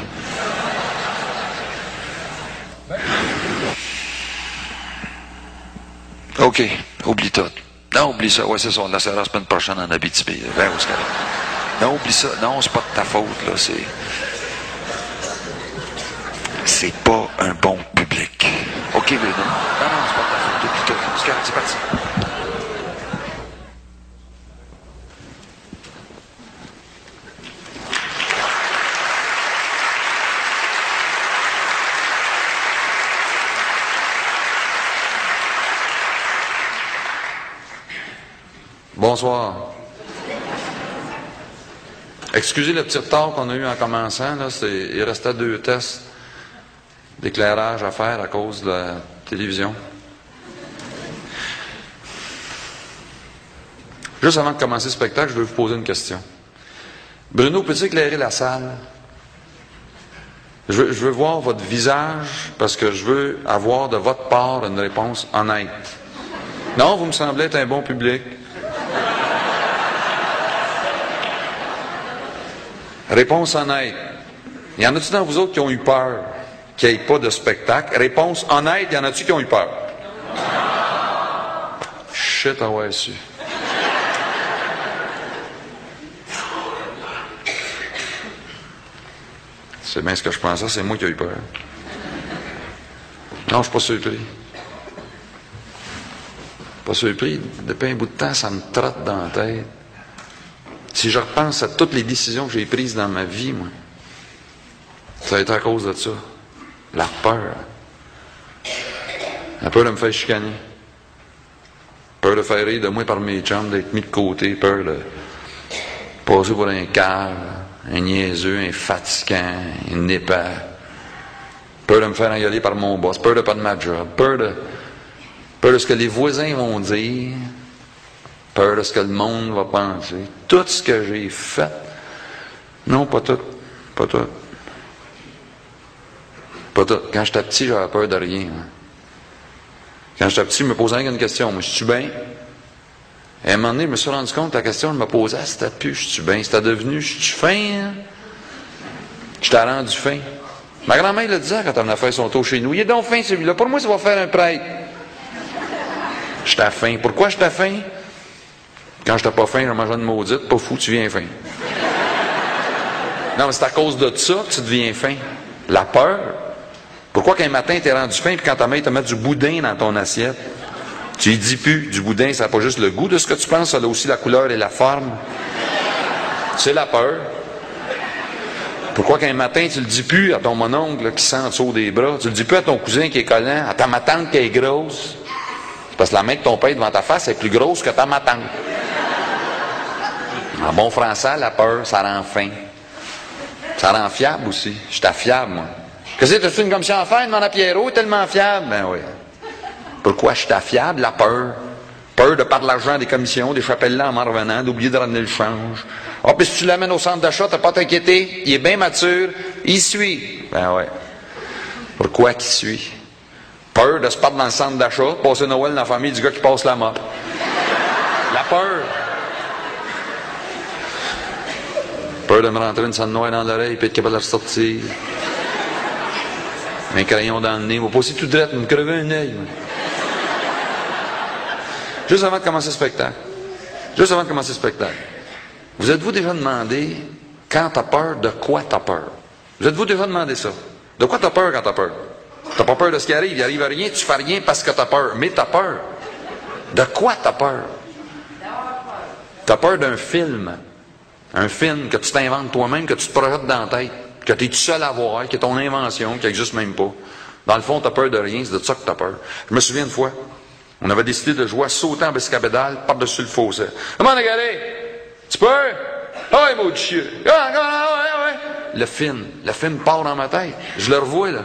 OK, oublie tout. Non, oublie ça. Ouais, c'est ça. On la la semaine prochaine en Abitibi. Ben, où? Non, oublie ça. Non, c'est pas de ta faute, là. C'est. C'est pas un bon public. OK, Bruno. Non, non, c'est pas de ta faute. Oublie tout. C'est c'est parti. Bonsoir. Excusez le petit retard qu'on a eu en commençant. Il restait deux tests d'éclairage à faire à cause de la télévision. Juste avant de commencer le spectacle, je veux vous poser une question. Bruno, peux-tu éclairer la salle? Je veux, je veux voir votre visage parce que je veux avoir de votre part une réponse honnête. Non, vous me semblez être un bon public. Réponse honnête. Y en a-tu dans vous autres qui ont eu peur qu'il n'y ait pas de spectacle? Réponse honnête, y en a-tu qui ont eu peur? Shit, ah ouais. C'est bien ce que je pensais, c'est moi qui ai eu peur. Non, je suis pas surpris. Pas surpris. Depuis un bout de temps, ça me trotte dans la tête. Si je repense à toutes les décisions que j'ai prises dans ma vie, moi, ça a été à cause de ça. La peur. La peur de me faire chicaner. Peur de faire rire de moi par mes chambres, d'être mis de côté. Peur de passer pour un cave, un niaiseux, un fatigant, un épais. Peur de me faire engueuler par mon boss. Peur de pas de ma job. Peur de, peur de ce que les voisins vont dire peur de ce que le monde va penser. Tout ce que j'ai fait. Non, pas tout. Pas tout. Pas tout. Quand j'étais petit, j'avais peur de rien. hein. Quand j'étais petit, je me posais qu'une question. Moi, je suis bien? Et à un moment donné, je me suis rendu compte que la question que je me posais, c'était plus je suis bien? C'était devenu je suis fin. Hein? Je t'ai rendu fin. Ma grand-mère le disait quand elle venait faire son tour chez nous. Il est donc fin celui-là. Pour moi, ça va faire un prêtre. J'étais faim. Pourquoi j'étais faim? Quand j'étais pas faim, je mangeais une maudite. Pas fou, tu viens faim. Non, mais c'est à cause de ça que tu deviens faim. La peur. Pourquoi qu'un matin, t'es rendu faim, puis quand ta mère te met du boudin dans ton assiette, tu y dis plus, du boudin, ça n'a pas juste le goût de ce que tu penses, ça a aussi la couleur et la forme. C'est la peur. Pourquoi qu'un matin, tu le dis plus à ton mononcle qui sent en dessous des bras, tu le dis plus à ton cousin qui est collant, à ta ma tante qui est grosse? Parce que la main que ton père devant ta face est plus grosse que ta ma tante. En bon français, la peur, ça rend faim. Ça rend fiable aussi. J'étais fiable, moi. Que tu une commission à faire? Demande à Pierrot, tellement fiable. Ben oui. Pourquoi j'étais fiable? La peur. Peur de perdre l'argent des commissions, des chapelles-là en m'en revenant, d'oublier de ramener le change. Ah, puis si tu l'amènes au centre d'achat, t'as pas à t'inquiéter. Il est bien mature. Il suit. Ben ouais. Pourquoi qu'il suit? Peur de se perdre dans le centre d'achat, passer Noël dans la famille du gars qui passe la mort. La peur. Peur de me rentrer une sonde noire dans l'oreille et être capable de la ressortir. Un crayon dans le nez. Va passer tout droit, me crever un œil. Juste avant de commencer le spectacle. Juste avant de commencer le spectacle. Vous êtes-vous déjà demandé quand t'as peur, de quoi t'as peur? Vous êtes-vous déjà demandé ça? De quoi t'as peur quand t'as peur? T'as pas peur de ce qui arrive, il arrive rien, tu fais rien parce que t'as peur. Mais t'as peur. De quoi t'as peur? T'as peur d'un film. Un film que tu t'inventes toi-même, que tu te projettes dans la tête, que tu es tout seul à voir, qui est ton invention, qui n'existe même pas. Dans le fond, tu peur de rien, c'est de ça que tu as peur. Je me souviens une fois, on avait décidé de jouer à sauter en biscabédale par-dessus le fossé. Comment regarder? Tu peux? Ah mon chien. Ah, ah, ouais. Le film, le film part dans ma tête. Je le revois, là.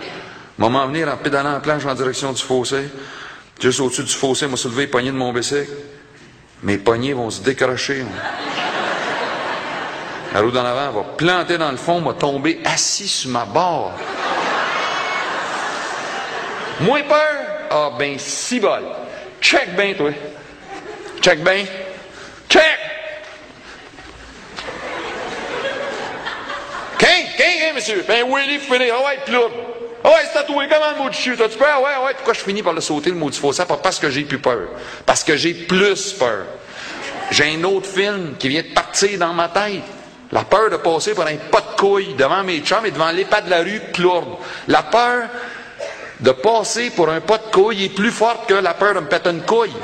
Moment venir en pédalant en planche en direction du fossé. Juste au-dessus du fossé, m'a soulevé les poignées de mon bicycle. Mes poignets vont se décrocher. La roue d'en avant va planter dans le fond, m'a tombé assis sur ma barre. Moins peur? Ah ben, si bol. Check ben, toi. Check ben. Check! Quin, quin, quin, monsieur? Ben, Willy, fini. Ah ouais, plourde. Ah ouais, c'est tatoué. Comment le mot de chute? As-tu peur? Ouais, ouais. Pourquoi je finis par le sauter, le mot du fossé? Pas parce que j'ai plus peur. Parce que j'ai plus peur. J'ai un autre film qui vient de partir dans ma tête. La peur de passer par un pas de couille devant mes chums et devant l'épée de la rue plourde. La peur de passer pour un pas de couille est plus forte que la peur de me péter une couille.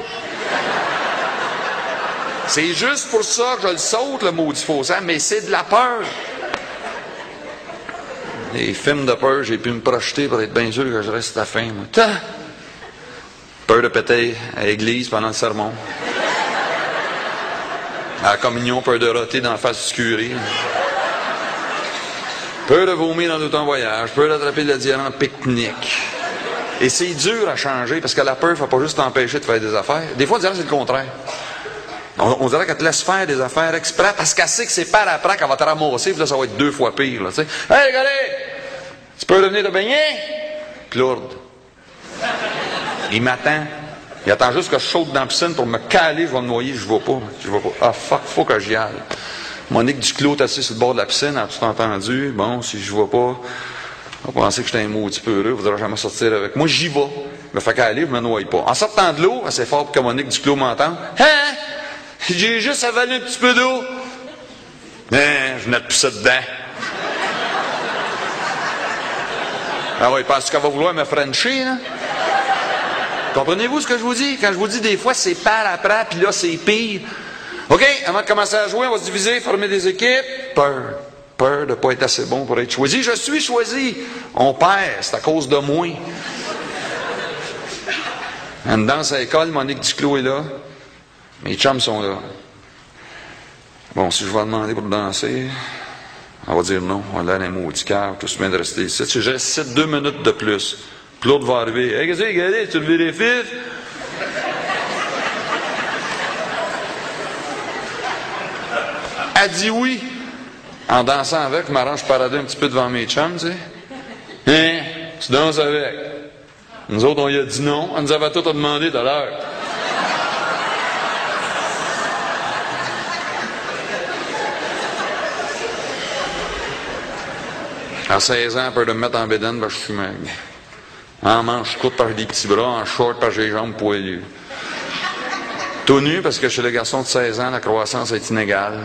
C'est juste pour ça que je le saute, le mot du mais c'est de la peur. Les films de peur, j'ai pu me projeter pour être bien sûr que je reste à la fin. Peur de péter à l'église pendant le sermon. À la communion, peur de dans la face du curé. Peur de vomir dans tout un voyage. Peur d'attraper le diamant en pique-nique. Et c'est dur à changer parce que la peur ne fait pas juste t'empêcher de faire des affaires. Des fois, on dirait que c'est le contraire. On, dirait qu'elle te laisse faire des affaires exprès parce qu'elle sait que c'est par après qu'elle va te ramasser, puis là, ça va être deux fois pire. Là, hey, regardez! Tu peux revenir de baigner? Plourde. Il m'attend. Il attend juste que je saute dans la piscine pour me caler, je vais me noyer, je ne vais pas. Je pas. Ah fuck, faut que j'y aille. Monique Duclos est assise sur le bord de la piscine, a tout entendu? Bon, si je ne vais pas, on va penser que j'étais un maudit peu heureux, vous ne jamais sortir avec moi. J'y vais. Je me fais caler, je me noie pas. En sortant de l'eau, assez fort pour que Monique Duclos m'entende. Hein? J'ai juste avalé un petit peu d'eau. Mais je venais de pisser dedans. Ah oui, parce qu'elle va vouloir me frencher, là? Comprenez-vous ce que je vous dis? Quand je vous dis des fois c'est par après, puis là c'est pire. OK, avant de commencer à jouer, on va se diviser, former des équipes. Peur. Peur de ne pas être assez bon pour être choisi. Je suis choisi. On perd, c'est à cause de moi. Elle danse à l'école, Monique Duclos est là. Mes chums sont là. Bon, si je vais demander pour danser, on va dire non. On a l'air d'un maudit cœur, tout se met de rester ici. Si je reste deux minutes de plus, l'autre va arriver. Hey, qu'est-ce que c'est, regardez, tu levé les fifs? Elle dit oui. En dansant avec, je m'arrange parader un petit peu devant mes chums, tu sais. Hein? Tu danses avec. Nous autres, on lui a dit non. On nous avait tout demandé tout à l'heure. À 16 ans, peur de me mettre en bédaine, ben, je suis maigre. En manche courte j'ai des petits bras, en short j'ai les jambes poilues. Tout nu parce que chez le garçon de 16 ans, la croissance est inégale.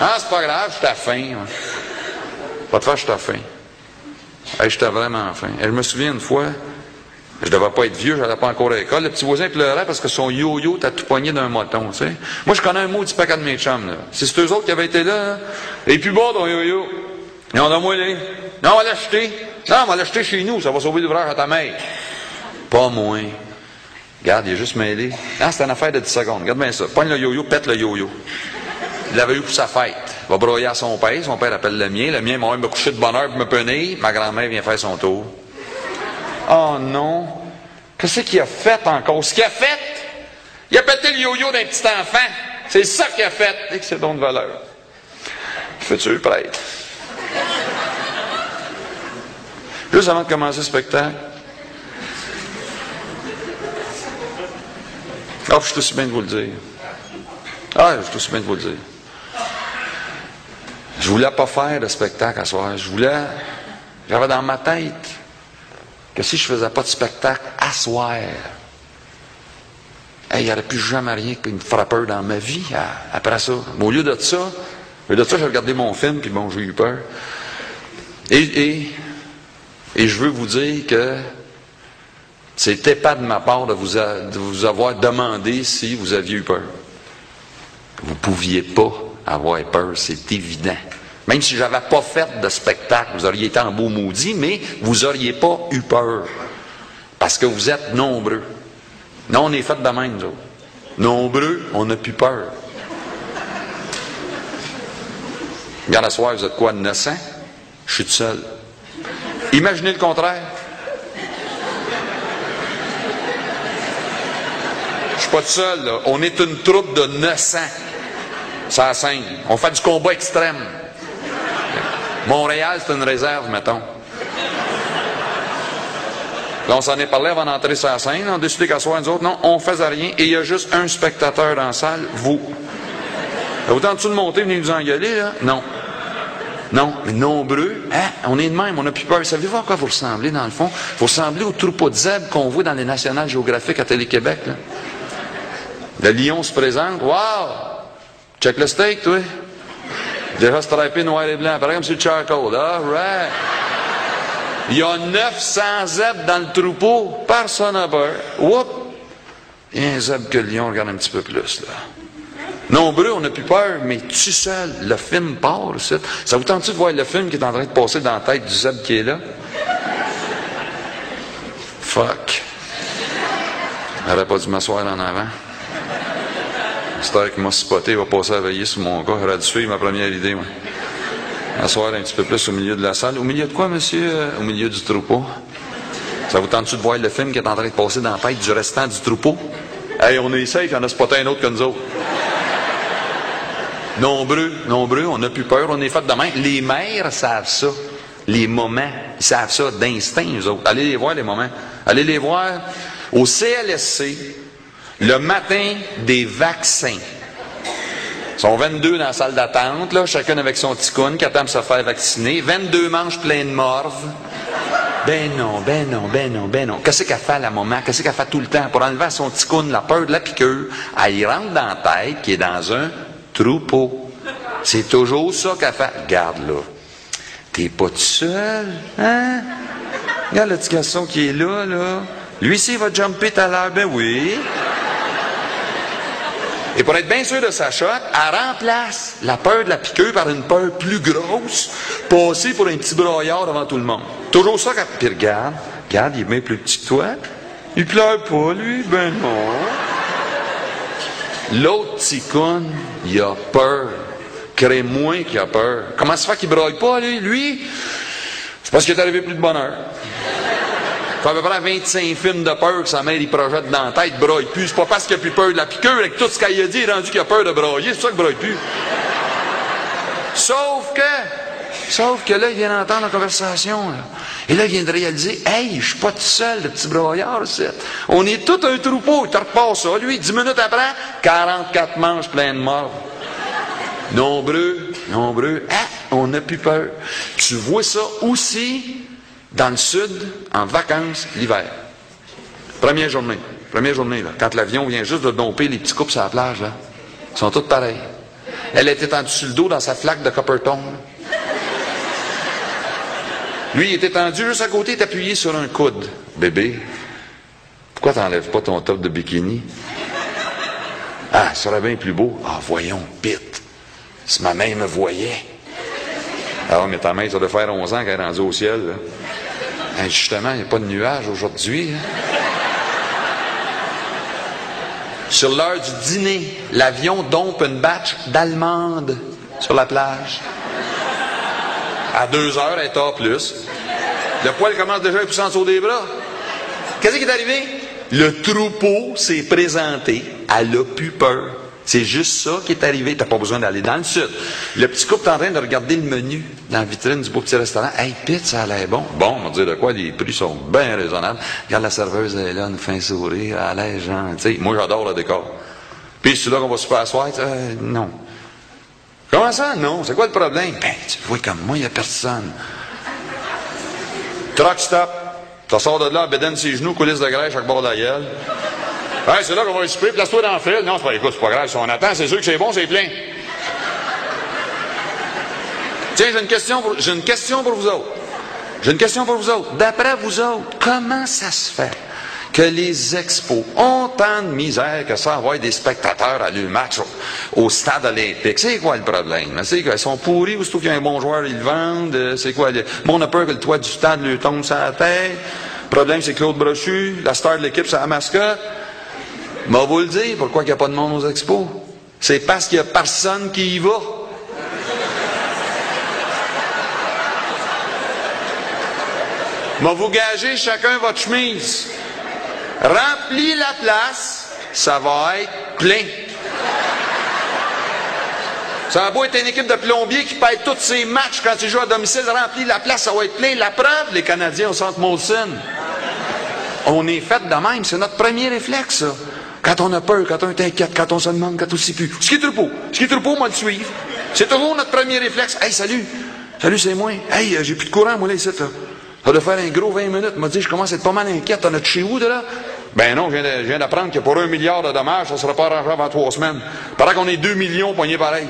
Ah, c'est pas grave, je à faim. Pas de faire, je à faim. J'étais vraiment faim. Et je me souviens une fois, je devais pas être vieux, j'allais pas encore à l'école. Le petit voisin pleurait parce que son yo-yo était tout poigné d'un moton, tu sais. Moi, je connais un mot du paquet de mes chums, là. C'est eux autres qui avaient été là. Et puis bon, ton yo-yo. Et on a moi, là. Non, on va l'acheter. Non, on va l'acheter chez nous, ça va sauver l'ouvrage à ta mère. Pas moins. Regarde, il est juste mêlé. Ah, c'est une affaire de 10 secondes. Regarde bien ça. Pogne le yo-yo, pète le yo-yo. Il l'avait eu pour sa fête. Il va broyer à son père. Son père appelle le mien. Le mien, moi, me coucher de bonne heure pour me punir. Ma grand-mère vient faire son tour. Oh non. Qu'est-ce qu'il a fait encore? Ce qu'il a fait, il a pété le yo-yo d'un petit enfant. C'est ça qu'il a fait. Et que c'est donc de valeur. Futur prêtre. Juste avant de commencer le spectacle. Ah, je suis aussi bien de vous le dire. Ah, je suis aussi bien de vous le dire. Je voulais pas faire de spectacle à soir. Je voulais. J'avais dans ma tête que si je faisais pas de spectacle à soir, il n'y aurait plus jamais rien qui me ferait peur dans ma vie après ça. Mais au lieu de ça, au lieu de ça, j'ai regardé mon film, puis bon, j'ai eu peur. Et, et je veux vous dire que c'était pas de ma part de vous, de vous avoir demandé si vous aviez eu peur. Vous pouviez pas avoir peur, c'est évident. Même si j'avais pas fait de spectacle, vous auriez été en beau maudit, mais vous auriez pas eu peur. Parce que vous êtes nombreux. Non, on est fait de même, nous autres. Nombreux, on n'a plus peur. Regarde, à soir, vous êtes quoi, 900? Je suis tout seul. Imaginez le contraire. Je suis pas tout seul, là. On est une troupe de 900. Ça scène. On fait du combat extrême. Montréal, c'est une réserve, mettons. Là, on s'en est parlé avant d'entrer sur la scène. On a décidé qu'à soir, nous autres, non, on faisait rien. Et il y a juste un spectateur dans la salle, vous. Tentez de monter, venez nous engueuler, là? Non. Non, mais nombreux, hein? on est de même, on n'a plus peur. Savez-vous à quoi vous ressemblez, dans le fond? Vous ressemblez au troupeau de zèbres qu'on voit dans les nationales géographiques à Télé-Québec. Là. Le lion se présente. Wow! Check le steak, toi. Déjà stripé noir et blanc, pareil comme sur le charcoal. All right. Il y a 900 zèbres dans le troupeau. Personne n'a peur. Whoop! Il y a un zèbre que le lion regarde un petit peu plus, là. Nombreux, on n'a plus peur, mais tu seul, le film part. Ça, ça vous tente de voir le film qui est en train de passer dans la tête du zèbre qui est là? Fuck. J'aurais pas dû m'asseoir en avant. C'est qui m'a spoté, il va passer à veiller sur mon gars. J'aurais dû suivre ma première idée, moi. M'asseoir un petit peu plus au milieu de la salle. Au milieu de quoi, monsieur? Euh, Au milieu du troupeau. Ça vous tente de voir le film qui est en train de passer dans la tête du restant du troupeau? Hey, on est safe, il y en a spoté un autre que nous autres. Nombreux, nombreux, on n'a plus peur, on est fait de. Les mères savent ça. Les moments, ils savent ça d'instinct, eux autres. Allez les voir, les moments. Allez les voir au CLSC, le matin des vaccins. Ils sont 22 dans la salle d'attente, là, chacun avec son ticoun qui attend de se faire vacciner. 22 manches pleines de morve. Ben non, ben non, ben non, ben non. Qu'est-ce qu'elle fait à la moment? Qu'est-ce qu'elle fait tout le temps? Pour enlever à son ticoun la peur de la piqûre, elle y rentre dans la tête qui est dans un troupeau. C'est toujours ça qu'elle fait. Regarde là. T'es pas tout seul, hein? Regarde le petit garçon qui est là, là. Lui, s'il va jumper tout à l'heure, ben oui. Et pour être bien sûr de sa shot, elle remplace la peur de la piqûre par une peur plus grosse, passée pour un petit broyard devant tout le monde. Toujours ça qu'elle... Puis regarde, regarde, il est bien plus petit que toi. Il pleure pas, lui, ben non. L'autre con, il a peur. Crée moins qu'il a peur. Comment ça fait qu'il broye pas, lui? Lui, c'est parce qu'il est arrivé plus de bonheur. Ça fait à peu près 25 films de peur que sa mère il projette dans la tête, il broye plus. C'est pas parce qu'il a plus peur de la piqûre, avec tout ce qu'il a dit, il est rendu qu'il a peur de broyer, c'est ça qu'il broye plus. Sauf que, sauf que là, il vient d'entendre la conversation, là. Et là, il vient de réaliser, hey, je suis pas tout seul, le petit broyard. On est tout un troupeau, il te repasse ça. Lui, 10 minutes après, 44 manches pleines de morts. Nombreux, nombreux, ah, on n'a plus peur. Tu vois ça aussi dans le sud, en vacances, l'hiver. Première journée. Première journée, là. Quand l'avion vient juste de domper les petits coupes sur la plage, là. Ils sont tous pareils. Elle était tendue sur le dos dans sa flaque de Copperton. Lui, il était tendu juste à côté, il est appuyé sur un coude. Bébé, pourquoi t'enlèves pas ton top de bikini? Ah, ça serait bien plus beau. Ah, voyons, Pete. Si ma mère me voyait. Ah, mais ta mère, ça doit faire 11 ans qu'elle est rendue au ciel, là. Justement, il n'y a pas de nuages aujourd'hui. hein? Sur l'heure du dîner, l'avion dompe une batch d'allemandes sur la plage. À deux heures, elle est tard plus. Le poil commence déjà à pousser en dessous des bras. Qu'est-ce qui est arrivé? Le troupeau s'est présenté. Elle a plus peur. C'est juste ça qui est arrivé. T'as pas besoin d'aller dans le sud. Le petit couple est en train de regarder le menu dans la vitrine du beau petit restaurant. Hey, Pete, ça a l'air bon. Bon, on va dire de quoi, les prix sont bien raisonnables. Regarde la serveuse, elle est là, une fin sourire, elle a l'air gentille. Moi, j'adore le décor. Puis, c'est là qu'on va se faire asseoir. Euh, non. Comment ça, non? C'est quoi le problème? Ben, tu vois comme moi, il n'y a personne. Truck stop. Tu sors de là, bédaine ses genoux, coulisses de grèche, avec bord de la c'est là qu'on va souper, place-toi dans le fil. Non, c'est pas, écoute, c'est pas grave, si on attend, c'est sûr que c'est bon, c'est plein. Tiens, j'ai une question pour vous autres. J'ai une question pour vous autres. D'après vous autres, comment ça se fait? Que les expos ont tant de misère que ça envoie des spectateurs à le match au, stade olympique. C'est quoi le problème? C'est qu'ils sont pourris, ou surtout qu'il y a un bon joueur, ils le vendent. Euh, C'est quoi? Le... Bon, on a peur que le toit du stade lui tombe sur la tête. Le problème, c'est Claude Brochu, la star de l'équipe, c'est la mascotte. Mais vous le dire, pourquoi il n'y a pas de monde aux expos? C'est parce qu'il n'y a personne qui y va. Mais vous gagez chacun votre chemise. Remplis la place, ça va être plein. Ça va beau être une équipe de plombiers qui paye tous ses matchs quand ils jouent à domicile, remplis la place, ça va être plein. La preuve, les Canadiens au centre Molson. On est fait de même, c'est notre premier réflexe, ça. Quand on a peur, quand on est inquiète, quand on se demande, quand on ne sait plus. Ce qui est troupeau, ce qui est troupeau, moi le suivre. C'est toujours notre premier réflexe. Hey, salut, salut, c'est moi. Hey, euh, j'ai plus de courant, moi, là, ici. Ça doit faire un gros 20 minutes. m'a dit, je commence à être pas mal inquiète. T'en as chez où, de là? Ben non, je viens d'apprendre que pour un milliard de dommages, ça sera pas arrangé avant trois semaines. Paraît qu'on est deux millions poignés pareil.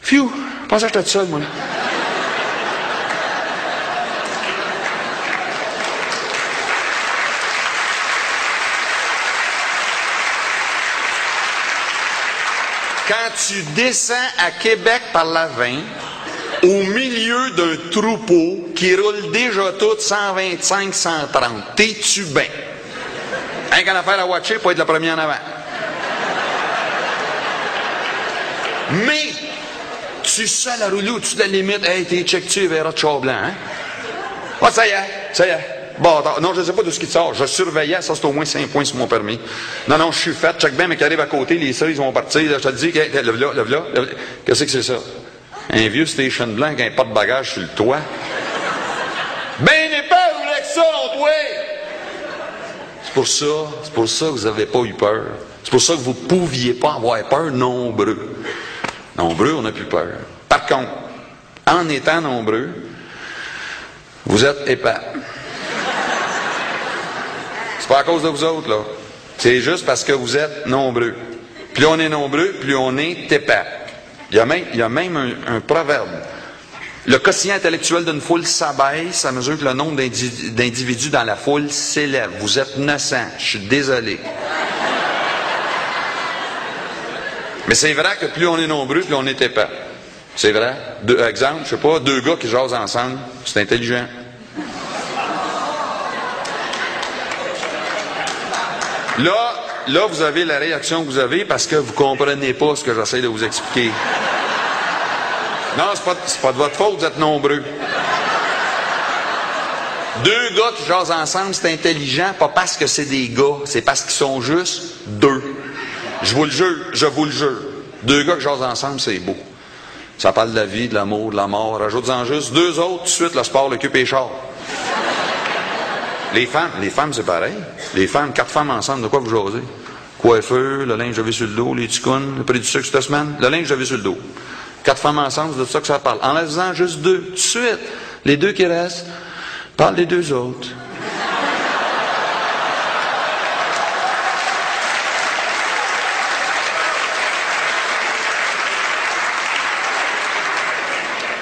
Phew, je pensais que j'étais tout seul, moi. Quand tu descends à Québec par la 20, au milieu d'un troupeau qui roule déjà tout 125, 130, t'es-tu bien? Rien qu'à affaire à watcher pour être le premier en avant. Mais, tu sais la roulou, tu la limite, hey, t'es check-tu, verras de blanc, hein? Ah, ça y est, ça y est. Bon, non, je ne sais pas de ce qui te sort. Je surveillais, ça c'est au moins 5 points sur mon permis. Non, non, je suis fait. Check bien, mais qui arrive à côté, les cerises vont partir. je te le dis, hey, lève là, lève là. Qu'est-ce que c'est ça? Un vieux station blanc avec un porte-bagages sur le toit. Ben épais, vous voulez que ça! C'est pour ça, c'est pour ça que vous n'avez pas eu peur. C'est pour ça que vous ne pouviez pas avoir peur nombreux. Nombreux, on n'a plus peur. Par contre, en étant nombreux, vous êtes épais. C'est pas à cause de vous autres, là. C'est juste parce que vous êtes nombreux. Plus on est nombreux, plus on est épais. Il y a même, un, proverbe. Le quotient intellectuel d'une foule s'abaisse à mesure que le nombre d'indi- d'individus dans la foule s'élève. Vous êtes 900. Je suis désolé. Mais c'est vrai que plus on est nombreux, plus on est épais. C'est vrai. Deux, exemple, je sais pas, deux gars qui jasent ensemble, c'est intelligent. Là, là, vous avez la réaction que vous avez parce que vous comprenez pas ce que j'essaie de vous expliquer. Non, c'est pas, pas de votre faute, vous êtes nombreux. Deux gars qui jasent ensemble, c'est intelligent, pas parce que c'est des gars, c'est parce qu'ils sont juste deux. Je vous le jure, je vous le jure. Deux gars qui jasent ensemble, c'est beau. Ça parle de la vie, de l'amour, de la mort. Rajoute-en juste deux autres, tout de suite, le sport, le cul et les chars. Les femmes, les femmes, c'est pareil. Les femmes, quatre femmes ensemble, de quoi vous jasez? Coiffeur, le linge j'avais sur le dos, les ticounes, le prix du sucre cette semaine, le linge j'avais sur le dos. Quatre femmes ensemble, c'est de ça que ça parle. En laissant juste deux, tout de suite, les deux qui restent, parlent des deux autres.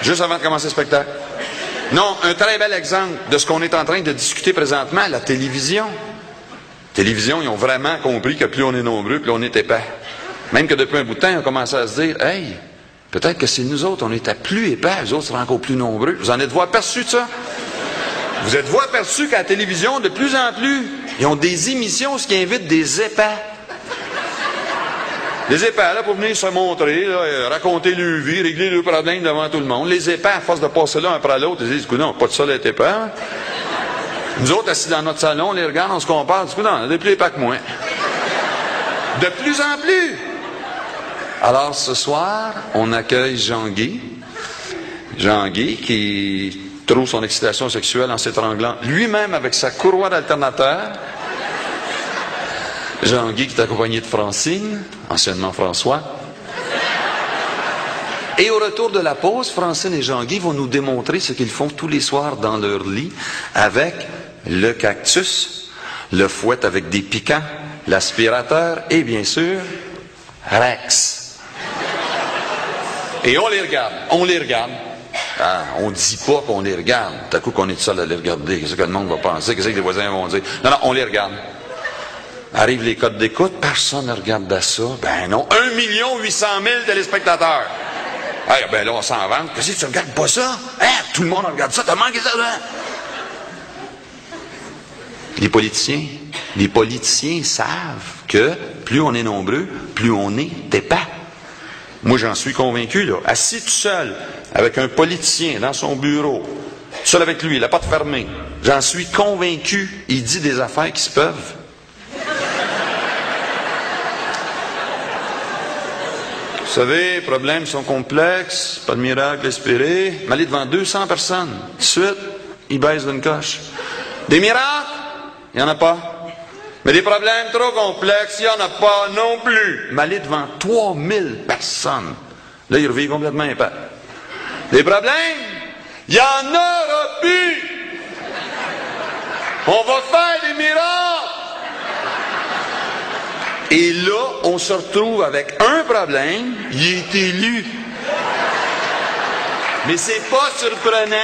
Juste avant de commencer le spectacle. Non, un très bel exemple de ce qu'on est en train de discuter présentement, la télévision. Télévision, ils ont vraiment compris que plus on est nombreux, plus on est épais. Même que depuis un bout de temps, ils ont commencé à se dire, hey, peut-être que c'est nous autres, on était plus épais, les autres seraient encore plus nombreux. Vous en êtes-vous aperçus de ça? Vous êtes-vous aperçus qu'à la télévision, de plus en plus, ils ont des émissions ce qui invitent des épais. Les épais, là, pour venir se montrer, euh, raconter leur vie, régler leurs problèmes devant tout le monde. Les épais, à force de passer là un après l'autre, ils disent, non, pas de ça, les épais. Nous autres, assis dans notre salon, on les regarde, on se compare, écoute, non, on a des plus épais que moi. De plus en plus. Alors, ce soir, on accueille Jean-Guy. Jean-Guy qui trouve son excitation sexuelle en s'étranglant lui-même avec sa courroie d'alternateur. Jean-Guy qui est accompagné de Francine, anciennement François. Et au retour de la pause, Francine et Jean-Guy vont nous démontrer ce qu'ils font tous les soirs dans leur lit avec le cactus, le fouet avec des piquants, l'aspirateur et bien sûr Rex. Et on les regarde, on les regarde. Ah, on dit pas qu'on les regarde. À coup qu'on est seul à les regarder. Qu'est-ce que le monde va penser? Qu'est-ce que les voisins vont dire? Non, non, on les regarde. Arrivent les codes d'écoute, personne ne regarde ça. Ben non, 1 million 800 000 téléspectateurs. Ah, ben là, on s'en vante. Qu'est-ce que tu regardes pas ça? Hein? Tout le monde regarde ça. T'as manqué ça, là? Les politiciens, les politiciens savent que plus on est nombreux, plus on est épais. Moi, j'en suis convaincu, là. Assis tout seul, avec un politicien dans son bureau, seul avec lui, la porte fermée, j'en suis convaincu, il dit des affaires qui se peuvent. Vous savez, les problèmes sont complexes, pas de miracle espéré. Mais aller devant 200 personnes, de suite, il baisse d'une coche. Des miracles, il n'y en a pas? Mais des problèmes trop complexes, il n'y en a pas non plus. Mais aller devant 3000 personnes, là, il revient complètement épais. Des problèmes, il y en aura plus. On va faire des miracles. Et là, on se retrouve avec un problème, il est élu. Mais c'est pas surprenant.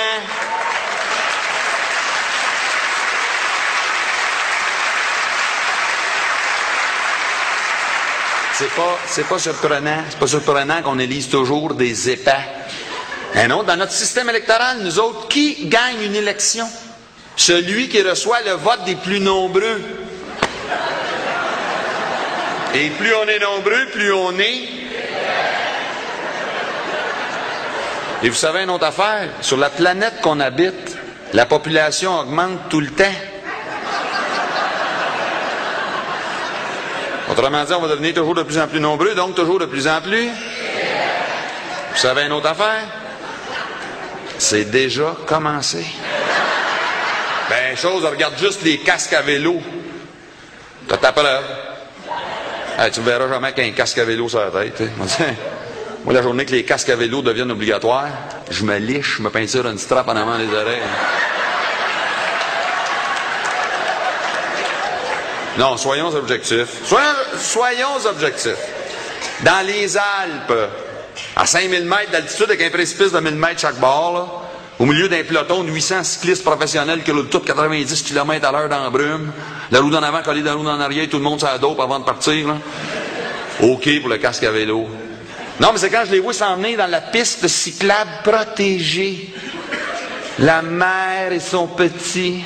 C'est pas, c'est pas surprenant. C'est pas surprenant qu'on élise toujours des épais. Non, dans notre système électoral, nous autres, qui gagne une élection? Celui qui reçoit le vote des plus nombreux. Et plus on est nombreux, plus on est. Et vous savez une autre affaire? Sur la planète qu'on habite, la population augmente tout le temps. Autrement dit, on va devenir toujours de plus en plus nombreux, donc toujours de plus en plus. Vous savez une autre affaire? C'est déjà commencé. Ben, chose, regarde juste les casques à vélo. T'as ta preuve. Tu ne verras jamais qu'un casque à vélo sur la tête. Moi, la journée que les casques à vélo deviennent obligatoires, je me liche, je me peinture une strap en avant des oreilles. Non, soyons objectifs. Soyons, soyons objectifs. Dans les Alpes, à 5000 mètres d'altitude, avec un précipice de 1000 mètres chaque bord, au milieu d'un peloton de 800 cyclistes professionnels qui roulent tous 90 km à l'heure dans la brume, la roue d'en avant collée dans la roue d'en arrière, tout le monde sur dope avant de partir. Là. OK pour le casque à vélo. Non, mais c'est quand je les vois s'en venir dans la piste cyclable protégée. La mère et son petit.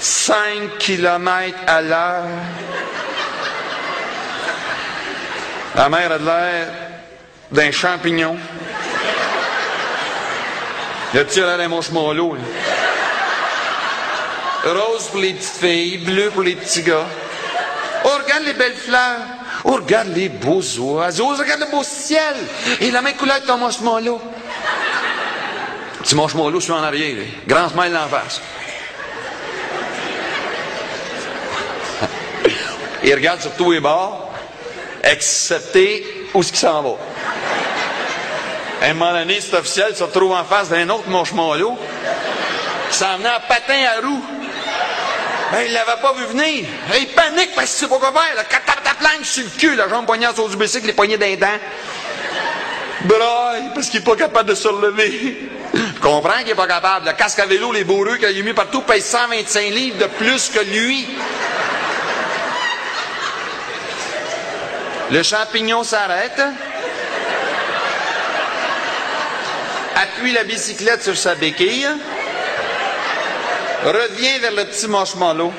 5 km à l'heure. La mère a de l'air d'un champignon. Le petit a l'air d'un marshmallow. Rose pour les petites filles, bleu pour les petits gars. Oh, regarde les belles fleurs. Oh, regarde les beaux oiseaux. Oh, regarde le beau ciel. Et la même couleur que ton marshmallow. Petit marshmallow sur en arrière. Grand smile en face. Il regarde sur tous les bords, excepté où ce qui s'en va. Un moment donné, cet officiel se retrouve en face d'un autre marshmallow qui s'en venait en patin à roue. Ben, il l'avait pas vu venir. Il panique parce qu'il sait pas quoi faire. là. Quand tape sur le cul, la jambe poignée dessous du bicycle, les poignets d'un dent. Braille, parce qu'il est pas capable de se relever. Je comprends qu'il est pas capable. Le casque à vélo, les bourreux qu'il a mis partout pèsent 125 livres de plus que lui. Le champignon s'arrête. Appuie la bicyclette sur sa béquille. Revient vers le petit marshmallow.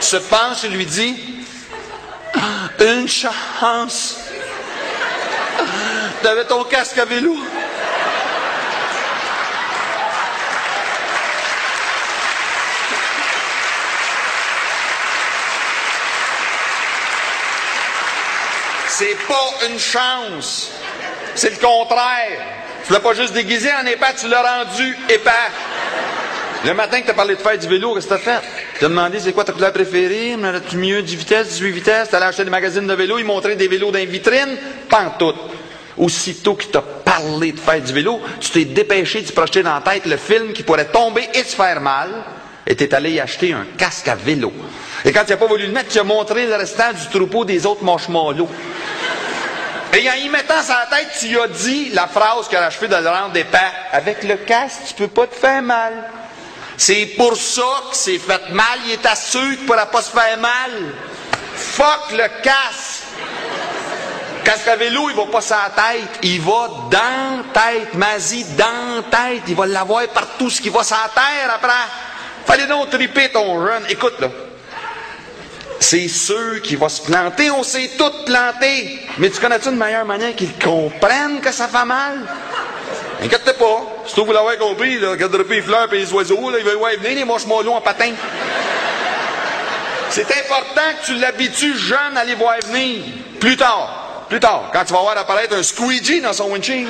Se penche et lui dit Une chance. T'avais ton casque à vélo. C'est pas une chance. C'est le contraire. Tu l'as pas juste déguisé en épais, tu l'as rendu épais. Le matin que tu as parlé de faire du vélo, qu'est-ce que tu as fait? Tu as demandé c'est quoi ta couleur préférée? tu mieux 10 vitesses, 18 vitesses? Allé acheter des magazines de vélo, ils montraient des vélos dans les vitrines? Tout. Aussitôt qu'il t'a parlé de faire du vélo, tu t'es dépêché de te projeter dans la tête le film qui pourrait tomber et se faire mal, et t'es allé y acheter un casque à vélo. Et quand tu n'as pas voulu le mettre, tu as montré le restant du troupeau des autres marshmallows. Et en y mettant sa tête, tu as dit la phrase qui a achevé de le rendre épais. Avec le casque, tu peux pas te faire mal. C'est pour ça que c'est fait mal. Il est assuré qu'il ne pourra pas se faire mal. Fuck le casque! Casque à vélo, il va pas sa tête, il va dans tête, Mazie, dans tête, il va l'avoir partout ce qui va sa terre après. Fallait donc triper ton jeune. Écoute, là. C'est sûr qu'il va se planter, on s'est tous plantés. Mais tu connais-tu une meilleure manière qu'ils comprennent que ça fait mal? Inquiète pas. Si vous l'avez compris, là, regarde les fleurs et les oiseaux, là, ils veulent venir les molons en patin. C'est important que tu l'habitues jeune à les voir venir. Plus tard. Plus tard. Quand tu vas voir apparaître un squeegee dans son windshield.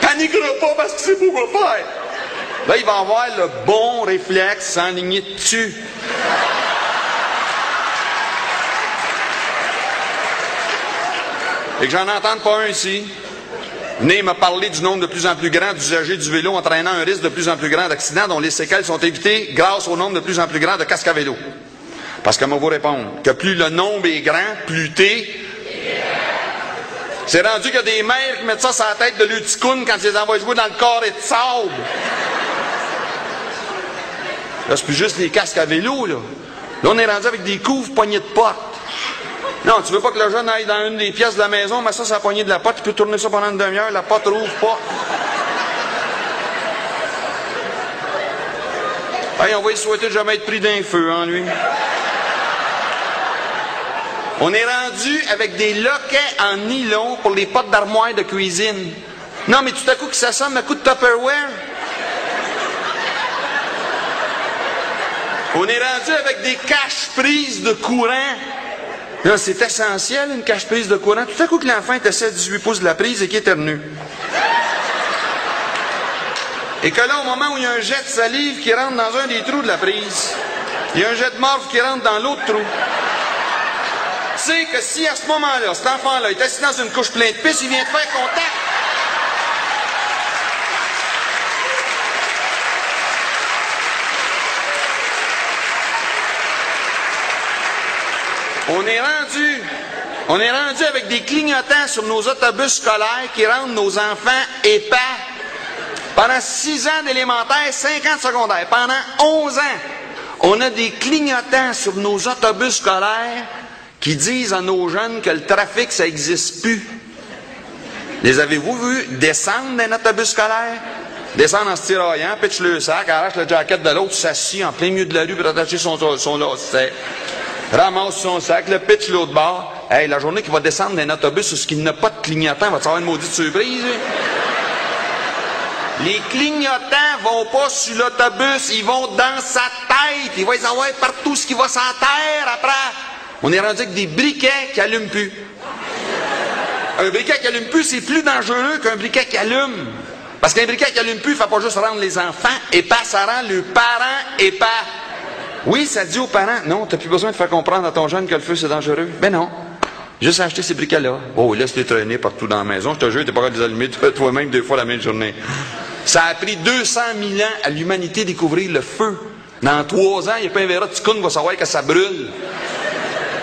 Paniquera pas parce que c'est pour quoi faire. Là, il va avoir le bon réflexe s'enligner dessus. Et que j'en entende pas un ici. Venez me parler du nombre de plus en plus grand d'usagers du vélo entraînant un risque de plus en plus grand d'accidents dont les séquelles sont évitées grâce au nombre de plus en plus grand de casques à vélo. Parce que moi vous répondre que plus le nombre est grand, plus t'es. C'est rendu qu'il y a des mères qui mettent ça sur la tête de l'uticoune quand ils les envoient jouer dans le corps et de sable. Là, c'est plus juste les casques à vélo, là. Là, on est rendu avec des couvres poignées de porte. Non, tu veux pas que le jeune aille dans une des pièces de la maison, mais ça, c'est la poignée de la porte, tu peux tourner ça pendant une demi-heure, la porte rouvre pas. Hey, on va lui souhaiter de jamais être pris d'un feu, hein, lui. On est rendu avec des loquets en nylon pour les potes d'armoire de cuisine. Non, mais tout à coup que ça sonne un coup de Tupperware. On est rendu avec des caches-prises de courant. C'est essentiel, une cache-prise de courant. Tout à coup que l'enfant est à 18 pouces de la prise et qu'il éternue. Et que là, au moment où il y a un jet de salive qui rentre dans un des trous de la prise, il y a un jet de morve qui rentre dans l'autre trou. Sais que si à ce moment-là, cet enfant-là est assis dans une couche pleine de pisse, il vient de faire contact. On est rendu, on est rendu avec des clignotants sur nos autobus scolaires qui rendent nos enfants épais. Pendant 6 ans d'élémentaire, 5 ans de secondaire, pendant 11 ans, on a des clignotants sur nos autobus scolaires qui disent à nos jeunes que le trafic, ça n'existe plus. Les avez-vous vus descendre d'un autobus scolaire? Descendre en se tiraillant, pitch le sac, arrache le jacket de l'autre, s'assit en plein milieu de la rue pour attacher son, son lacet. Ramasse son sac, le pitch l'autre bord. Hey, la journée qu'il va descendre d'un autobus ce qu'il n'a pas de clignotant, va-tu avoir une maudite surprise? lui? Les clignotants vont pas sur l'autobus, ils vont dans sa tête. Il va y avoir partout ce qui va sur la terre après. On est rendu avec des briquets qui allument plus. Un briquet qui allume plus, c'est plus dangereux qu'un briquet qui allume. Parce qu'un briquet qui allume plus, il ne fait pas juste rendre les enfants épais, ça rend le parent épais. Oui, ça dit aux parents, non, t'as plus besoin de faire comprendre à ton jeune que le feu c'est dangereux. Ben non. Juste acheter ces briquets-là. Oh, laisse-les traîner partout dans la maison. Je te jure, t'es pas capable de les allumer toi-même deux fois la même journée. Ça a pris 200 000 ans à l'humanité découvrir le feu. Dans trois ans, il n'y a pas un verre de va savoir que ça brûle.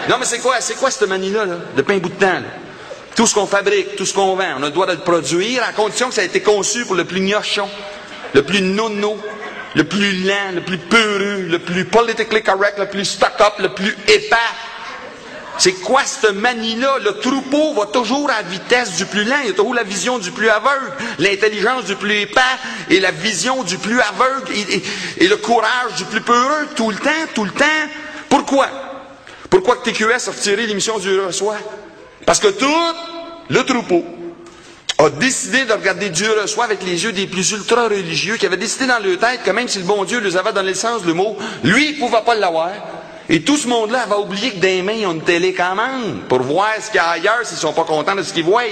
Non, mais c'est quoi, c'est quoi cette manie-là, là, depuis un bout de temps? là? Tout ce qu'on fabrique, tout ce qu'on vend, on a le droit de le produire à condition que ça a été conçu pour le plus gnochon, le plus nono, le plus lent, le plus peureux, le plus politically correct, le plus stuck-up, le plus épais. C'est quoi cette manie-là? Le troupeau va toujours à la vitesse du plus lent. Il y a toujours la vision du plus aveugle, l'intelligence du plus épais et la vision du plus aveugle et, le courage du plus peureux tout le temps, tout le temps. Pourquoi? Pourquoi que TQS a retiré l'émission du reçoit? Parce que tout le troupeau a décidé de regarder Dieu reçoit avec les yeux des plus ultra-religieux, qui avaient décidé dans leur tête que même si le bon Dieu les avait donné le sens du mot, lui, il ne pouvait pas l'avoir. Et tout ce monde-là avait oublié que des mains, ont une télécommande pour voir ce qu'il y a ailleurs s'ils sont pas contents de ce qu'ils voient.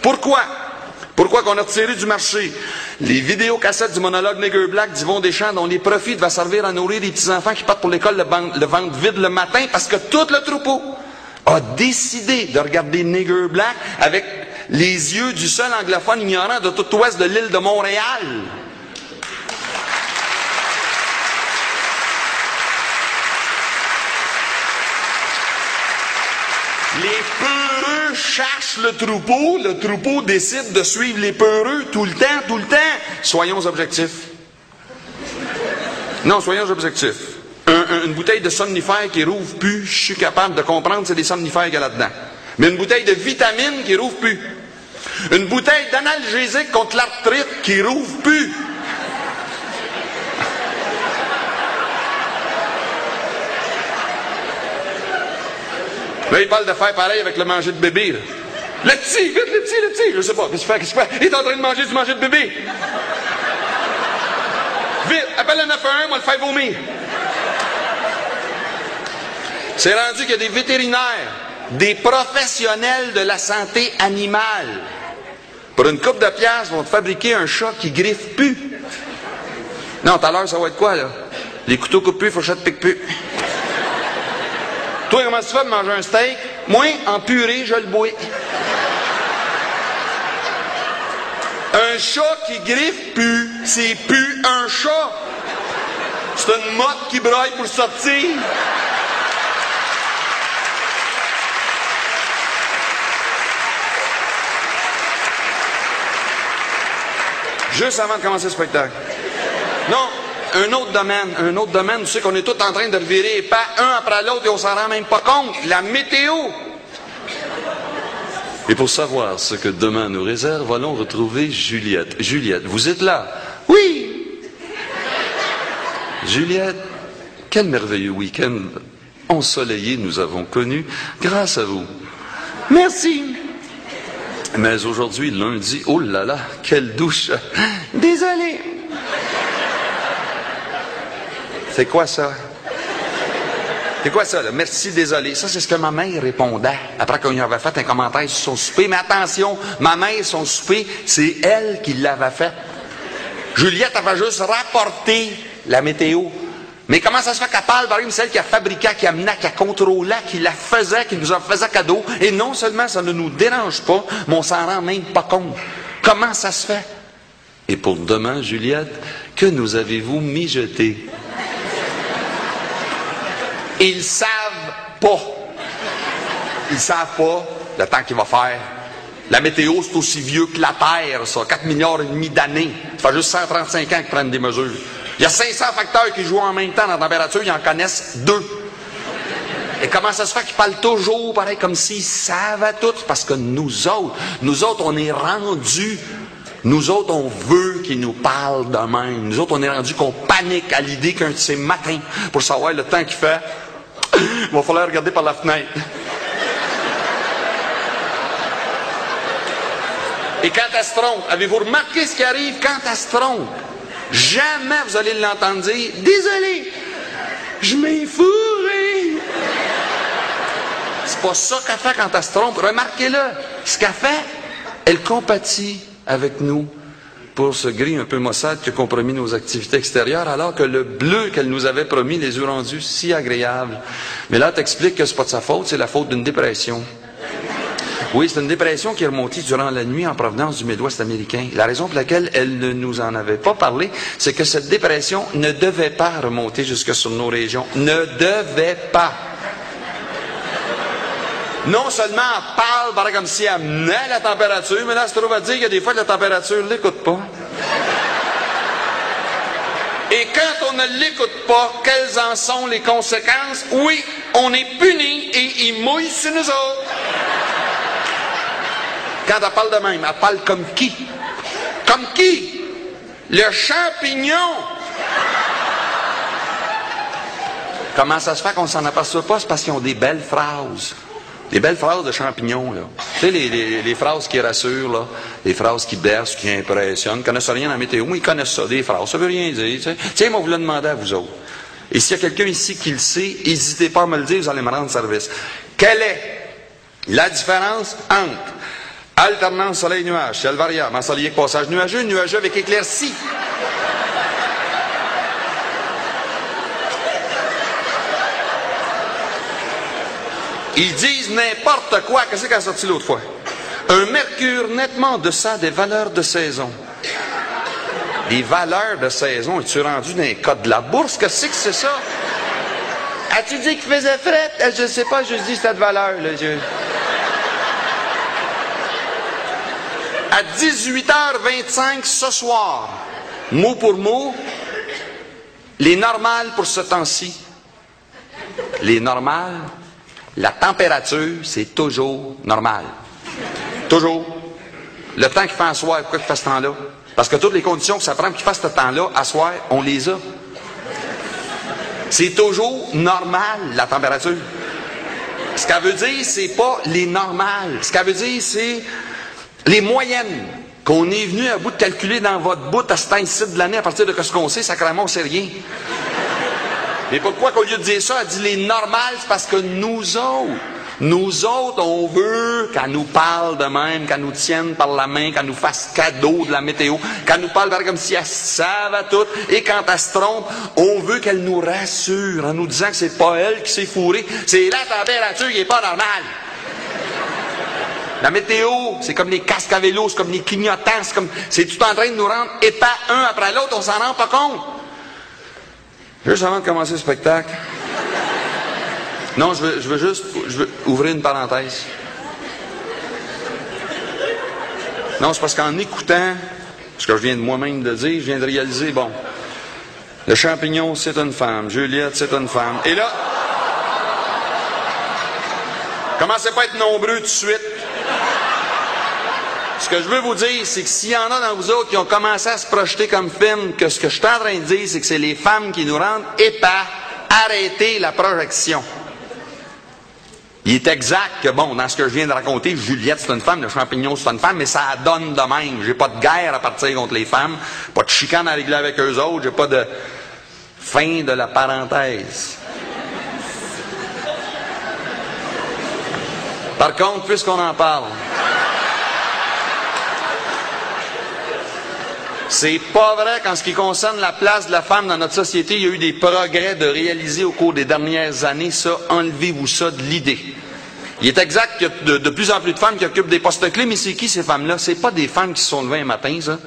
Pourquoi? Pourquoi qu'on a retiré du marché? Les vidéocassettes du monologue Nigger Black d'Yvon Deschamps dont les profits va servir à nourrir les petits-enfants qui partent pour l'école le, le vide le matin parce que tout le troupeau a décidé de regarder Nigger Black avec les yeux du seul anglophone ignorant de tout ouest de l'île de Montréal. Les peureux cherchent le troupeau, le troupeau décide de suivre les peureux tout le temps, tout le temps. Soyons objectifs. Non, soyons objectifs. Un, un- une bouteille de somnifère qui rouvre plus, je suis capable de comprendre c'est des somnifères qu'il y a là-dedans. Mais une bouteille de vitamine qui rouvre plus. Une bouteille d'analgésique contre l'arthrite qui rouvre plus. Là, il parle de faire pareil avec le manger de bébé. Le petit, vite, le petit, le petit. Je sais pas, qu'est-ce qu'il fait, qu'est-ce qu'il fait? Il est en train de manger du manger de bébé. Vite, appelle le 911, moi le faire vomir. C'est rendu qu'il y a des vétérinaires, des professionnels de la santé animale. Pour une coupe de pièces, vont te fabriquer un chat qui griffe plus. Non, tout à l'heure, ça va être quoi, là? Les couteaux coupent plus, fourchettes piquent plus. Toi, comment tu fais de manger un steak? Moi, en purée, je le bois. Un chat qui griffe plus, c'est plus un chat. C'est une motte qui braille pour sortir. Juste avant de commencer le spectacle. Non, un autre domaine, un autre domaine, tu sais qu'on est tous en train de revirer pas un après l'autre et on s'en rend même pas compte. La météo. Et pour savoir ce que demain nous réserve, allons retrouver Juliette. Juliette, vous êtes là? Oui. Juliette, quel merveilleux week-end ensoleillé nous avons connu grâce à vous. Merci. Mais aujourd'hui, lundi, oh là là, quelle douche. Désolé. C'est quoi ça? C'est quoi ça, là? Merci, désolé. Ça, c'est ce que ma mère répondait après qu'on lui avait fait un commentaire sur son souper. Mais attention, ma mère, son souper, c'est elle qui l'avait fait. Juliette avait juste rapporté la météo. Mais comment ça se fait qu'elle parle, par exemple, celle qui a fabriqué, qui amenait, qui a contrôlé, qui la faisait, qui nous en faisait cadeau, et non seulement ça ne nous dérange pas, mais on s'en rend même pas compte. Comment ça se fait? Et pour demain, Juliette, que nous avez-vous mijoté? Ils savent pas. Ils savent pas le temps qu'il va faire. La météo, c'est aussi vieux que la Terre, ça. 4 milliards et demi d'années. Ça fait juste 135 ans qu'ils prennent des mesures. Il y a 500 facteurs qui jouent en même temps dans la température, ils en connaissent deux. Et comment ça se fait qu'ils parlent toujours pareil, comme s'ils savaient tout? Parce que nous autres, nous autres, on est rendus. Nous autres, on veut qu'ils nous parlent de même. Nous autres, on est rendus qu'on panique à l'idée qu'un de ces matins, pour savoir le temps qu'il fait, il va falloir regarder par la fenêtre. Et quand elle se trompe, avez-vous remarqué ce qui arrive quand elle se trompe? Jamais vous allez l'entendre dire Désolé, je m'ai fourré. C'est pas ça qu'elle fait quand elle se trompe. Remarquez-le. Ce qu'elle fait, elle compatit avec nous pour ce gris un peu maussade qui a compromis nos activités extérieures, alors que le bleu qu'elle nous avait promis les a rendus si agréables. Mais là, t'expliques que c'est pas de sa faute, c'est la faute d'une dépression. Oui, c'est une dépression qui est remontée durant la nuit en provenance du Midwest américain. La raison pour laquelle elle ne nous en avait pas parlé, c'est que cette dépression ne devait pas remonter jusque sur nos régions. Ne devait pas. Non seulement elle parle comme si elle menait la température, mais là, elle se trouve à dire a des fois que la température ne l'écoute pas. Et quand on ne l'écoute pas, quelles en sont les conséquences? Oui, on est puni et il mouille sur nous autres. Quand elle parle de même, elle parle comme qui? Comme qui? Le champignon. Comment ça se fait qu'on s'en aperçoit pas? C'est parce qu'ils ont des belles phrases. Des belles phrases de champignons, là. Tu sais, les, phrases qui rassurent, là. Les phrases qui bercent, qui impressionnent. Ils connaissent rien en météo, mais ils connaissent ça, des phrases. Ça veut rien dire, tu sais. Tiens, moi, vous le demander à vous autres. Et s'il y a quelqu'un ici qui le sait, n'hésitez pas à me le dire, vous allez me rendre service. Quelle est la différence entre alternance soleil-nuage, ciel variable, ensoleillé passage nuageux, nuageux avec éclaircie? Ils disent n'importe quoi. Qu'est-ce qu'elle a sorti l'autre fois? Un mercure nettement en deçà des valeurs de saison. Les valeurs de saison, es-tu rendu dans les codes de la bourse? Qu'est-ce que c'est ça? As-tu dit qu'il faisait fret? Je sais pas, je dis cette valeur, là. je- À 18h25 ce soir, mot pour mot, les normales pour ce temps-ci, les normales, la température, c'est toujours normal. Toujours. Le temps qu'il fait en soir, pourquoi il fait ce temps-là? Parce que toutes les conditions que ça prend qu'il fasse ce temps-là, à soir, on les a. C'est toujours normal, la température. Ce qu'elle veut dire, c'est pas les normales. Ce qu'elle veut dire, c'est les moyennes qu'on est venu à bout de calculer dans votre bout à ce temps-ci de l'année à partir de ce qu'on sait, sacrément, on sait rien. Mais pourquoi qu'au lieu de dire ça, elle dit les normales, c'est parce que nous autres, nous autres, on veut qu'elle nous parle de même, qu'elle nous tienne par la main, qu'elle nous fasse cadeau de la météo, qu'elle nous parle comme si elle savait tout. Et quand elle se trompe, on veut qu'elle nous rassure en nous disant que c'est pas elle qui s'est fourrée, c'est la température qui est pas normale. La météo, c'est comme les casques c'est comme les clignotants, c'est comme, c'est tout en train de nous rendre épais un après l'autre, on s'en rend pas compte. Juste avant de commencer le spectacle. Non, je veux, je juste ouvrir une parenthèse. Non, c'est parce qu'en écoutant ce que je viens de moi-même de dire, je viens de réaliser, bon, le champignon, c'est une femme, Juliette, c'est une femme. Et là, commencez pas à être nombreux tout de suite. Ce que je veux vous dire, c'est que s'il y en a dans vous autres qui ont commencé à se projeter comme film, que ce que je suis en train de dire, c'est que c'est les femmes qui nous rendent épais, arrêtez la projection. Il est exact que, bon, dans ce que je viens de raconter, Juliette, c'est une femme, le champignon, c'est une femme, mais ça donne de même. J'ai pas de guerre à partir contre les femmes, pas de chicane à régler avec eux autres, j'ai pas de fin de la parenthèse. Par contre, puisqu'on en parle, C'est pas vrai qu'en ce qui concerne la place de la femme dans notre société, il y a eu des progrès de réaliser au cours des dernières années. Ça, enlevez-vous ça de l'idée. Il est exact qu'il y a de, plus en plus de femmes qui occupent des postes clés, mais c'est qui ces femmes-là? C'est pas des femmes qui se sont levées un matin, ça,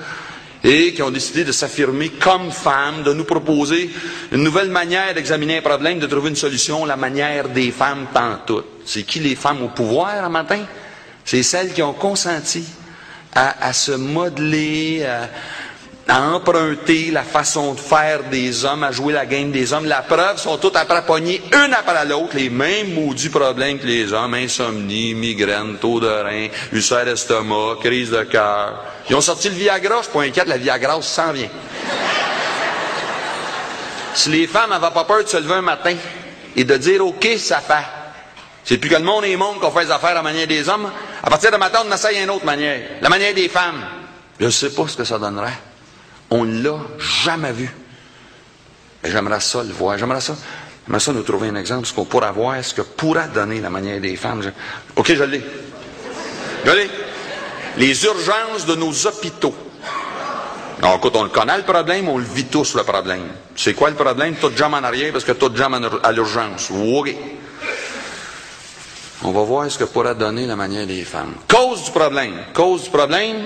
et qui ont décidé de s'affirmer comme femmes, de nous proposer une nouvelle manière d'examiner un problème, de trouver une solution, la manière des femmes pantoutes. C'est qui les femmes au pouvoir un matin? C'est celles qui ont consenti à, à se modeler, à, à emprunter la façon de faire des hommes, à jouer la game des hommes. La preuve, sont toutes après pognées, une après l'autre, les mêmes maudits problèmes que les hommes, insomnie, migraine, taux de rein, ulcère d'estomac, crise de cœur. Ils ont sorti le Viagra, je suis inquiète, la Viagra s'en vient. Si les femmes n'avaient pas peur de se lever un matin et de dire OK, ça fait. C'est plus que le monde et le monde qu'on fait les affaires à la manière des hommes. À partir de matin, on essaye une autre manière. La manière des femmes. Je ne sais pas ce que ça donnerait. On ne l'a jamais vu. J'aimerais ça le voir. J'aimerais ça. J'aimerais ça nous trouver un exemple, ce qu'on pourrait voir, ce que pourrait donner la manière des femmes. OK, je l'ai. Je. Les urgences de nos hôpitaux. Alors, écoute, on le connaît le problème, on le vit tous le problème. C'est quoi le problème? Tout jambe en arrière parce que tout jambe à l'urgence. Oui. On va voir ce que pourrait donner la manière des femmes. Cause du problème. Cause du problème,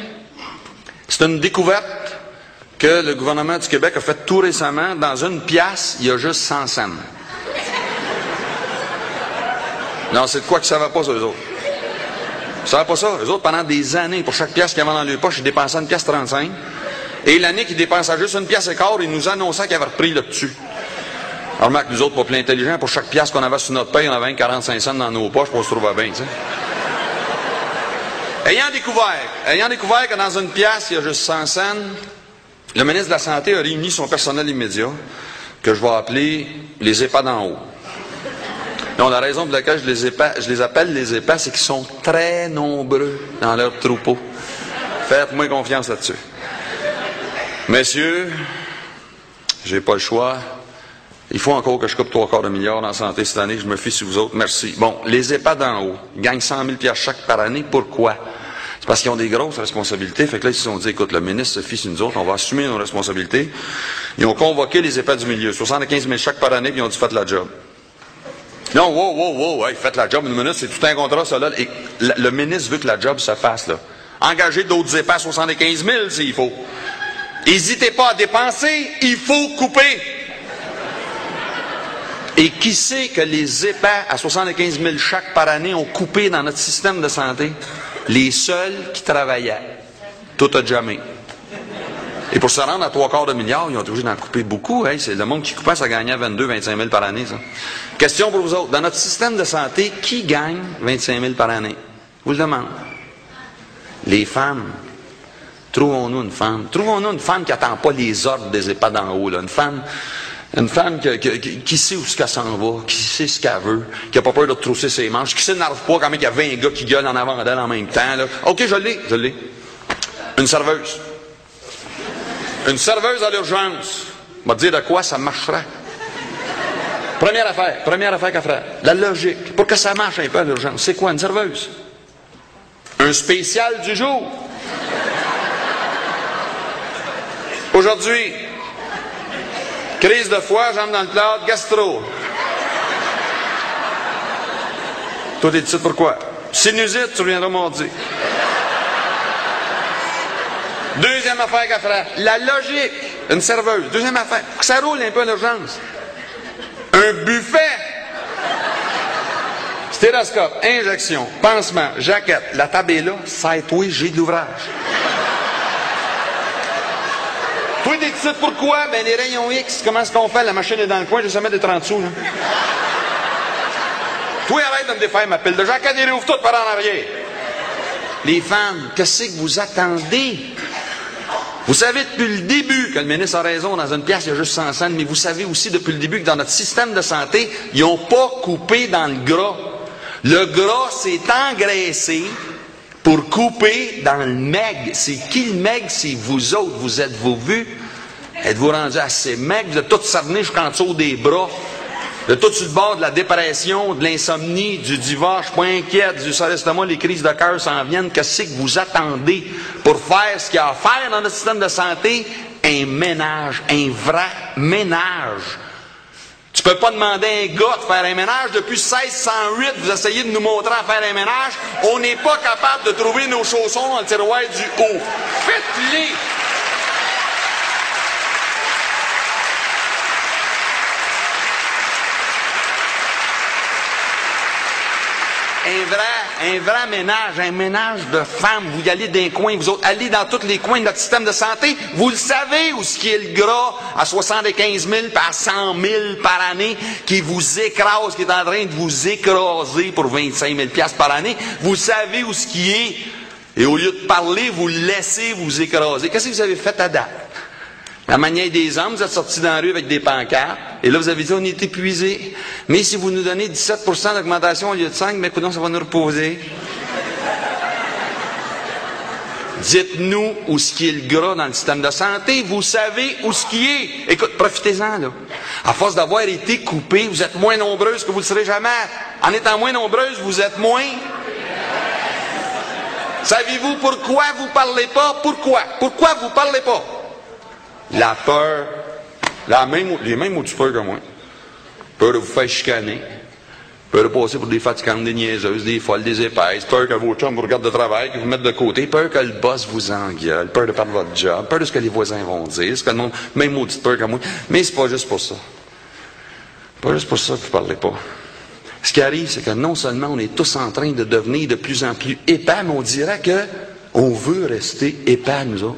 c'est une découverte que le gouvernement du Québec a fait tout récemment. Dans une pièce, il y a juste 100 cents. Non, c'est de quoi qu'ils ne savaient pas, ça, eux autres. Ils ne savaient pas ça. Eux autres, pendant des années, pour chaque pièce qu'ils avaient dans leur poche, ils dépensaient une pièce 35. Et l'année qu'ils dépensaient juste une pièce et quart, ils nous annonçaient qu'ils avaient repris le dessus. Alors, remarque, nous autres, pas plus intelligents, pour chaque pièce qu'on avait sur notre paye, on avait 45 cents dans nos poches pour se trouver bien, tu sais. Ayant découvert, ayant découvert que dans une pièce, il y a juste 100 cents, le ministre de la Santé a réuni son personnel immédiat, que je vais appeler les EHPAD en haut. Donc, la raison pour laquelle je les, appelle les EHPAD, c'est qu'ils sont très nombreux dans leur troupeau. Faites-moi confiance là-dessus. Messieurs, j'ai pas le choix. Il faut encore que je coupe trois quarts de milliard la santé cette année. Je me fie sur vous autres. Merci. Bon, les EHPAD en haut gagnent 100 000 chaque par année. Pourquoi? Parce qu'ils ont des grosses responsabilités. Fait que là, ils se sont dit, écoute, le ministre se sur nous autres, on va assumer nos responsabilités. Ils ont convoqué les EHPAD du milieu. 75 000 chaque par année, puis ils ont dit, faites la job. Non, wow, wow, wow, hey, faites la job. Une minute, c'est tout un contrat, ça, là. Et le ministre veut que la job se fasse, là. Engagez d'autres EHPAD à 75 000, s'il faut. N'hésitez pas à dépenser, il faut couper. Et qui sait que les EHPAD à 75 000 chaque par année ont coupé dans notre système de santé? Les seuls qui travaillaient. Tout a jamais. Et pour se rendre à trois quarts de milliard, ils ont été obligés d'en couper beaucoup. Hey, c'est le monde qui coupait, ça gagnait 22, 25 000 par année, ça. Question pour vous autres. Dans notre système de santé, qui gagne 25 000 par année? Vous le demande. Les femmes. Trouvons-nous une femme? Trouvons-nous une femme qui n'attend pas les ordres des EHPAD en haut. Là? Une femme, une femme qui, sait où ce qu'elle s'en va, qui sait ce qu'elle veut, qui n'a pas peur de trousser ses manches, qui s'énerve pas quand même qu'il y a 20 gars qui gueulent en avant d'elle en même temps. OK, je l'ai, je l'ai. Une serveuse. Une serveuse à l'urgence. Va dire de quoi ça marcherait. Première affaire, première affaire qu'elle ferait. La logique. Pour que ça marche un peu à l'urgence, c'est quoi une serveuse? Un spécial du jour. Aujourd'hui, crise de foie, jambe dans le plat, gastro. Toi, t'es ici pourquoi? Sinusite, tu reviendras mardi. Deuxième affaire qu'elle ferait, la logique. Une serveuse. Deuxième affaire, ça roule un peu à l'urgence. Un buffet. Stéroscope, injection, pansement, jaquette. La table est là, toi, j'ai de l'ouvrage. Toi, t'es ici pourquoi? Ben, les rayons X, comment est-ce qu'on fait? La machine est dans le coin, je vais mettre des 30 sous, là. Toi, arrête de me défaire ma pile de jaquette et rouvre tout par en arrière. Les femmes, qu'est-ce que vous attendez? Vous savez depuis le début que le ministre a raison, dans une pièce, il y a juste 100 cents, mais vous savez aussi depuis le début que dans notre système de santé, ils n'ont pas coupé dans le gras. Le gras s'est engraissé pour couper dans le meg. C'est qui le meg? C'est vous autres. Vous êtes-vous vus? Êtes-vous rendus assez meg? Vous êtes tous cernés jusqu'en dessous des bras. Vous êtes tous sur le bord de la dépression, de l'insomnie, du divorce, je suis pas inquiète, du l'estomac, les crises de cœur s'en viennent. Qu'est-ce que vous attendez pour faire ce qu'il y a à faire dans notre système de santé? Un ménage, un vrai ménage. Tu peux pas demander à un gars de faire un ménage. Depuis 1608, vous essayez de nous montrer à faire un ménage. On n'est pas capable de trouver nos chaussons dans le tiroir du haut. Faites-les! Un vrai, un vrai ménage, un ménage de femmes. Vous y allez d'un coin, vous autres, allez dans tous les coins de notre système de santé. Vous le savez où ce qui est le gras à 75 000 par 100 000 par année qui vous écrase, qui est en train de vous écraser pour 25 000 piastres par année. Vous savez où ce qui est. Et au lieu de parler, vous laissez vous écraser. Qu'est-ce que vous avez fait à date? La manière des hommes, vous êtes sortis dans la rue avec des pancartes, et là, vous avez dit, on est épuisé. Mais si vous nous donnez 17% d'augmentation au lieu de 5, mais écoutez, ça va nous reposer. Dites-nous où ce qui est le gras dans le système de santé. Vous savez où ce qui est. Écoute, profitez-en, là. À force d'avoir été coupé, vous êtes moins nombreuses que vous ne serez jamais. En étant moins nombreuses, vous êtes moins. Savez-vous pourquoi vous parlez pas? Pourquoi? Pourquoi vous parlez pas? La peur, les mêmes mots peur que moi. Peur de vous faire chicaner. Peur de passer pour des fatigantes, des niaiseuses, des folles, des épaisses. Peur que vos chums vous regardent de travail, que vous mettent de côté. Peur que le boss vous engueule. Peur de perdre votre job. Peur de ce que les voisins vont dire. Ce que le monde, même maudite peur que moi. Mais c'est pas juste pour ça. Pas juste pour ça que vous parlez pas. Ce qui arrive, c'est que non seulement on est tous en train de devenir de plus en plus épais, mais on dirait que on veut rester épais, nous autres.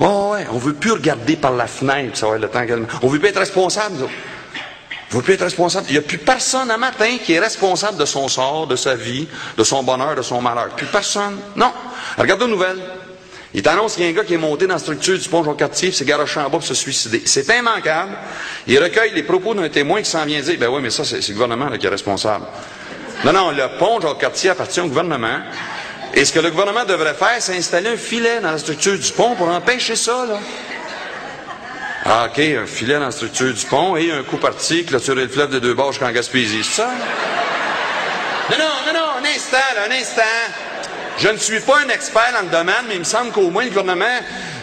Oh ouais, on veut plus regarder par la fenêtre, ça va être le temps qu'elle... On veut plus être responsable. On veut plus être responsable. Il n'y a plus personne un matin qui est responsable de son sort, de sa vie, de son bonheur, de son malheur. Plus personne. Non. Regardez aux nouvelles. Il t'annonce qu'il y a un gars qui est monté dans la structure du pont Jean-Cartier, s'est garoché en bas pour se suicider. C'est immanquable. Il recueille les propos d'un témoin qui s'en vient dire, ben oui, mais ça, c'est le gouvernement qui est responsable. Non, non, le pont Jean-Cartier appartient au gouvernement. Et ce que le gouvernement devrait faire, c'est installer un filet dans la structure du pont pour empêcher ça, là. Ah, OK, un filet dans la structure du pont et un coup parti, clôturer le fleuve de deux bords jusqu'en Gaspésie, c'est ça? Non, non, non, non, un instant, là, un instant. Je ne suis pas un expert dans le domaine, mais il me semble qu'au moins le gouvernement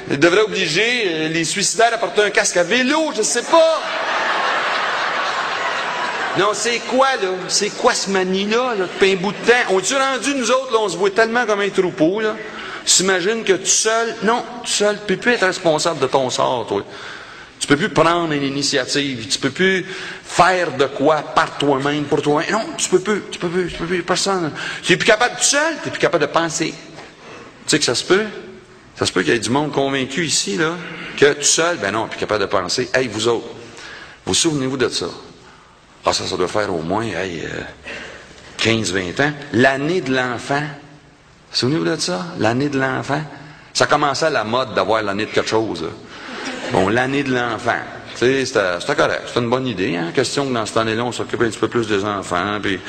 devrait obliger euh, les suicidaires à porter un casque à vélo, je sais pas. Non, c'est quoi, là? C'est quoi ce manie-là, là, depuis un bout de temps? On est rendu, nous autres, là, on se voit tellement comme un troupeau, là? S'imagine que tout seul, non, tout seul, tu peux plus être responsable de ton sort, toi. Tu peux plus prendre une initiative, tu peux plus faire de quoi par toi-même, pour toi. Non, tu peux plus, tu peux plus, tu peux plus, personne. Tu es plus capable tout seul, tu es plus capable de penser. Tu sais que ça se peut? Ça se peut qu'il y ait du monde convaincu ici, là, que tout seul, ben non, puis capable de penser, hey, vous autres, vous souvenez-vous de ça? Ah, ça, ça doit faire au moins, hey, euh, 15, 20 ans. L'année de l'enfant. Souvenez-vous de ça? L'année de l'enfant. Ça commençait à la mode d'avoir l'année de quelque chose. Bon, l'année de l'enfant. C'était correct. C'était une bonne idée, hein? Question que dans cette année-là, on s'occupe un petit peu plus des enfants, puis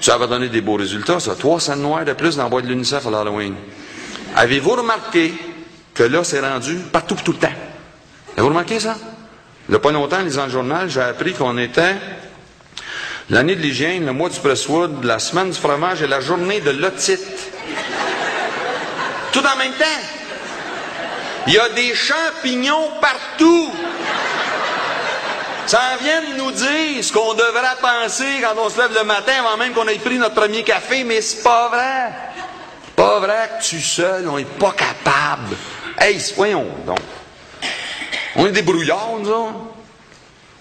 ça va donner des beaux résultats, ça. Trois scènes noires de plus dans la boîte de l'UNICEF à l'Halloween. Avez-vous remarqué que là, c'est rendu partout tout le temps? Avez-vous remarqué ça? Il n'y a pas longtemps, en lisant le journal, j'ai appris qu'on était l'année de l'hygiène, le mois du Presswood, la semaine du fromage et la journée de l'otite. Tout en même temps. Il y a des champignons partout. Ça vient de nous dire ce qu'on devrait penser quand on se lève le matin avant même qu'on ait pris notre premier café, mais c'est pas vrai. Pas vrai que tu seul, on n'est pas capable. Hey, voyons donc. On est des brouillards, nous autres.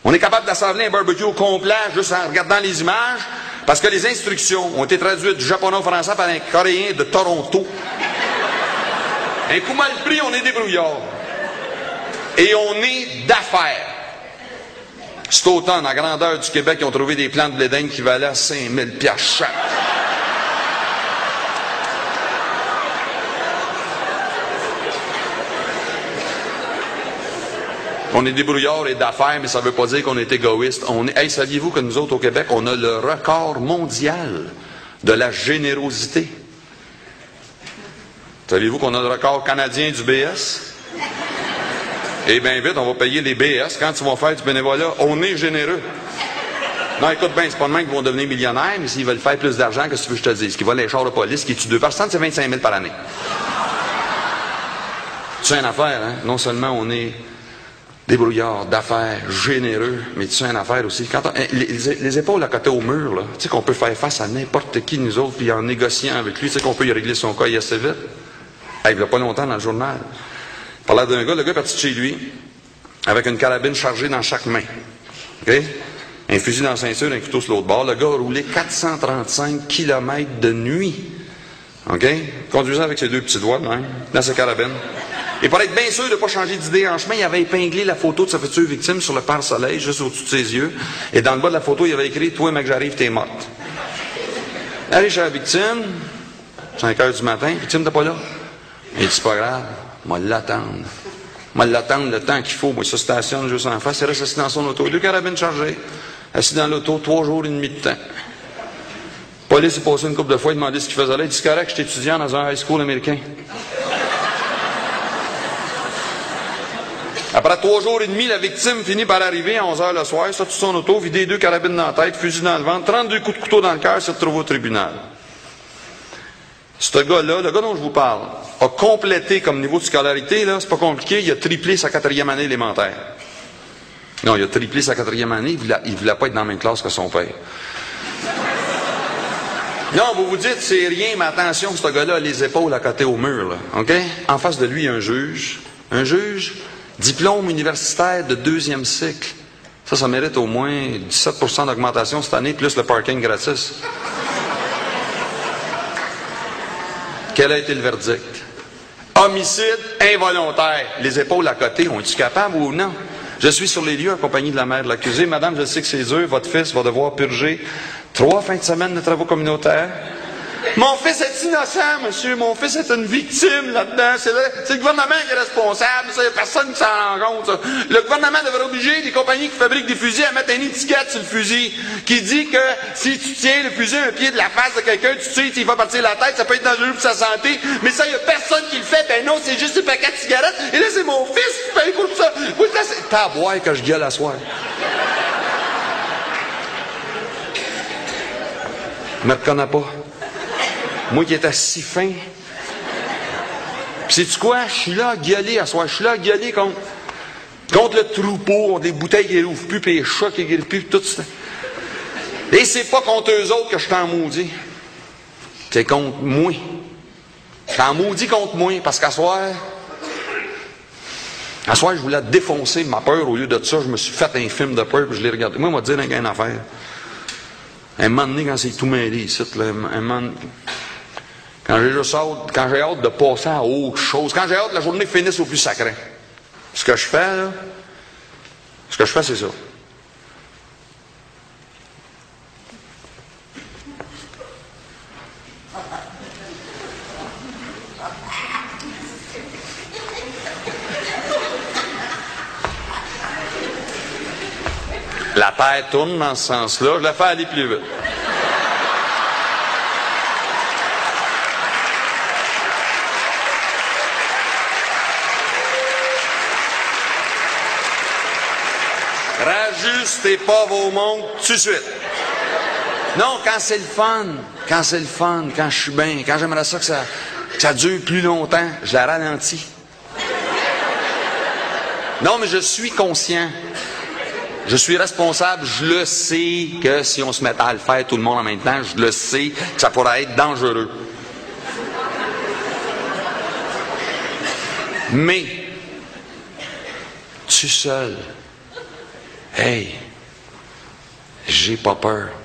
On est capable d'assembler un barbecue au complet juste en regardant les images parce que les instructions ont été traduites du japonais au français par un coréen de Toronto. Un coup mal pris, on est des brouillards. Et on est d'affaires. Cet automne, à grandeur du Québec, ils ont trouvé des plants de blé qui valaient 5000 piastres chaque. On est débrouillards et d'affaires, mais ça ne veut pas dire qu'on est égoïste. On est... Hey, saviez-vous que nous autres au Québec, on a le record mondial de la générosité? Saviez-vous qu'on a le record canadien du BS? Eh bien vite, on va payer les BS. Quand ils vont faire du bénévolat, on est généreux. Non, écoute bien, c'est pas de même qu'ils vont devenir millionnaires, mais s'ils veulent faire plus d'argent, qu'est-ce que tu veux que je te dise? Qu'ils volent les chars de police, qui tuent deux personnes, c'est 25 000 par année. C'est une affaire, hein? Non seulement on est débrouillard, d'affaires, généreux, mais tu sais une affaire aussi. On- les, les- les épaules à côté au mur, là, tu sais qu'on peut faire face à n'importe qui, nous autres, puis en négociant avec lui, tu sais qu'on peut y régler son cas il assez vite. Il n'y a pas longtemps dans le journal. Il parlait d'un gars, le gars est parti de chez lui, avec une carabine chargée dans chaque main. Un fusil dans la ceinture, un couteau sur l'autre bord. Le gars a roulé 435 km de nuit. OK? Conduisant avec ses deux petits doigts, même, dans sa carabine. Et pour être bien sûr de ne pas changer d'idée en chemin, il avait épinglé la photo de sa future victime sur le pare-soleil, juste au-dessus de ses yeux. Et dans le bas de la photo, il avait écrit Toi, mec, j'arrive, t'es morte. Allez chez la victime, 5 heures du matin, victime, t'es pas là? Il dit C'est pas grave, moi l'attendre. Moi l'attendre le temps qu'il faut. Moi, ça stationne juste en face. Il reste assis dans son auto. Deux carabines chargées. Assis dans l'auto, trois jours et demi de temps. Police est passé une couple de fois, il demandait ce qu'il faisait là. Il dit C'est correct, j'étais étudiant dans un high school américain. Après trois jours et demi, la victime finit par arriver à 11 heures le soir, sort de son auto, vider deux carabines dans la tête, fusil dans le ventre, 32 coups de couteau dans le cœur, se retrouve au tribunal. Ce gars-là, le gars dont je vous parle, a complété comme niveau de scolarité, là, c'est pas compliqué, il a triplé sa quatrième année élémentaire. Non, il a triplé sa quatrième année, il voulait, il voulait pas être dans la même classe que son père. Non, vous vous dites, c'est rien, mais attention, ce gars-là a les épaules à côté au mur, là, OK? En face de lui, il y a un juge. Un juge, diplôme universitaire de deuxième cycle. Ça, ça mérite au moins 17% d'augmentation cette année, plus le parking gratis. Quel a été le verdict? Homicide involontaire. Les épaules à côté, ont été capables ou non? Je suis sur les lieux accompagné de la mère de l'accusé. Madame, je sais que c'est dur. Votre fils va devoir purger trois fins de semaine de travaux communautaires. Mon fils est innocent, monsieur. Mon fils est une victime là-dedans. C'est le, gouvernement qui est responsable. Il n'y a personne qui s'en rend compte. ça. Le gouvernement devrait obliger les compagnies qui fabriquent des fusils à mettre une étiquette sur le fusil qui dit que si tu tiens le fusil un pied de la face de quelqu'un, tu sais, s'il va partir la tête, ça peut être dangereux pour sa santé. Mais ça, il n'y a personne qui le fait. Ben non, c'est juste un paquet de cigarettes. Et là, c'est mon fils qui paye pour ça. Oui, là, c'est... T'as à boire que je gueule à soir. Me reconnais pas. Moi qui étais si fin. Puis sais-tu quoi? Je suis là à gueuler à soir. Je suis là à gueuler contre, contre le troupeau, contre les bouteilles qui n'ouvrent plus, puis les chats qui gueulent plus, tout ça. Et c'est pas contre eux autres que je t'en maudis. C'est contre moi. Je t'en maudis contre moi, parce qu'à soir, à soir, je voulais défoncer ma peur. Au lieu de ça, je me suis fait un film de peur, puis je l'ai regardé. Moi, on te dire une affaire. Un moment donné, quand c'est tout mêlé ici, là, un moment Quand j'ai juste hâte, quand j'ai hâte de passer à autre chose, quand j'ai hâte la journée finisse au plus sacré. Ce que je fais, là, ce que je fais, c'est ça. La Terre tourne dans ce sens-là, je la fais aller plus vite. Rajustez pas vos montres tout de suite. Non, quand c'est le fun, quand c'est le fun, quand je suis bien, quand j'aimerais ça que ça, dure plus longtemps, je la ralentis. Non, mais je suis conscient. Je suis responsable, je le sais que si on se mettait à le faire tout le monde en même temps, je le sais que ça pourrait être dangereux. Mais, tu seul, hey, j'ai pas peur.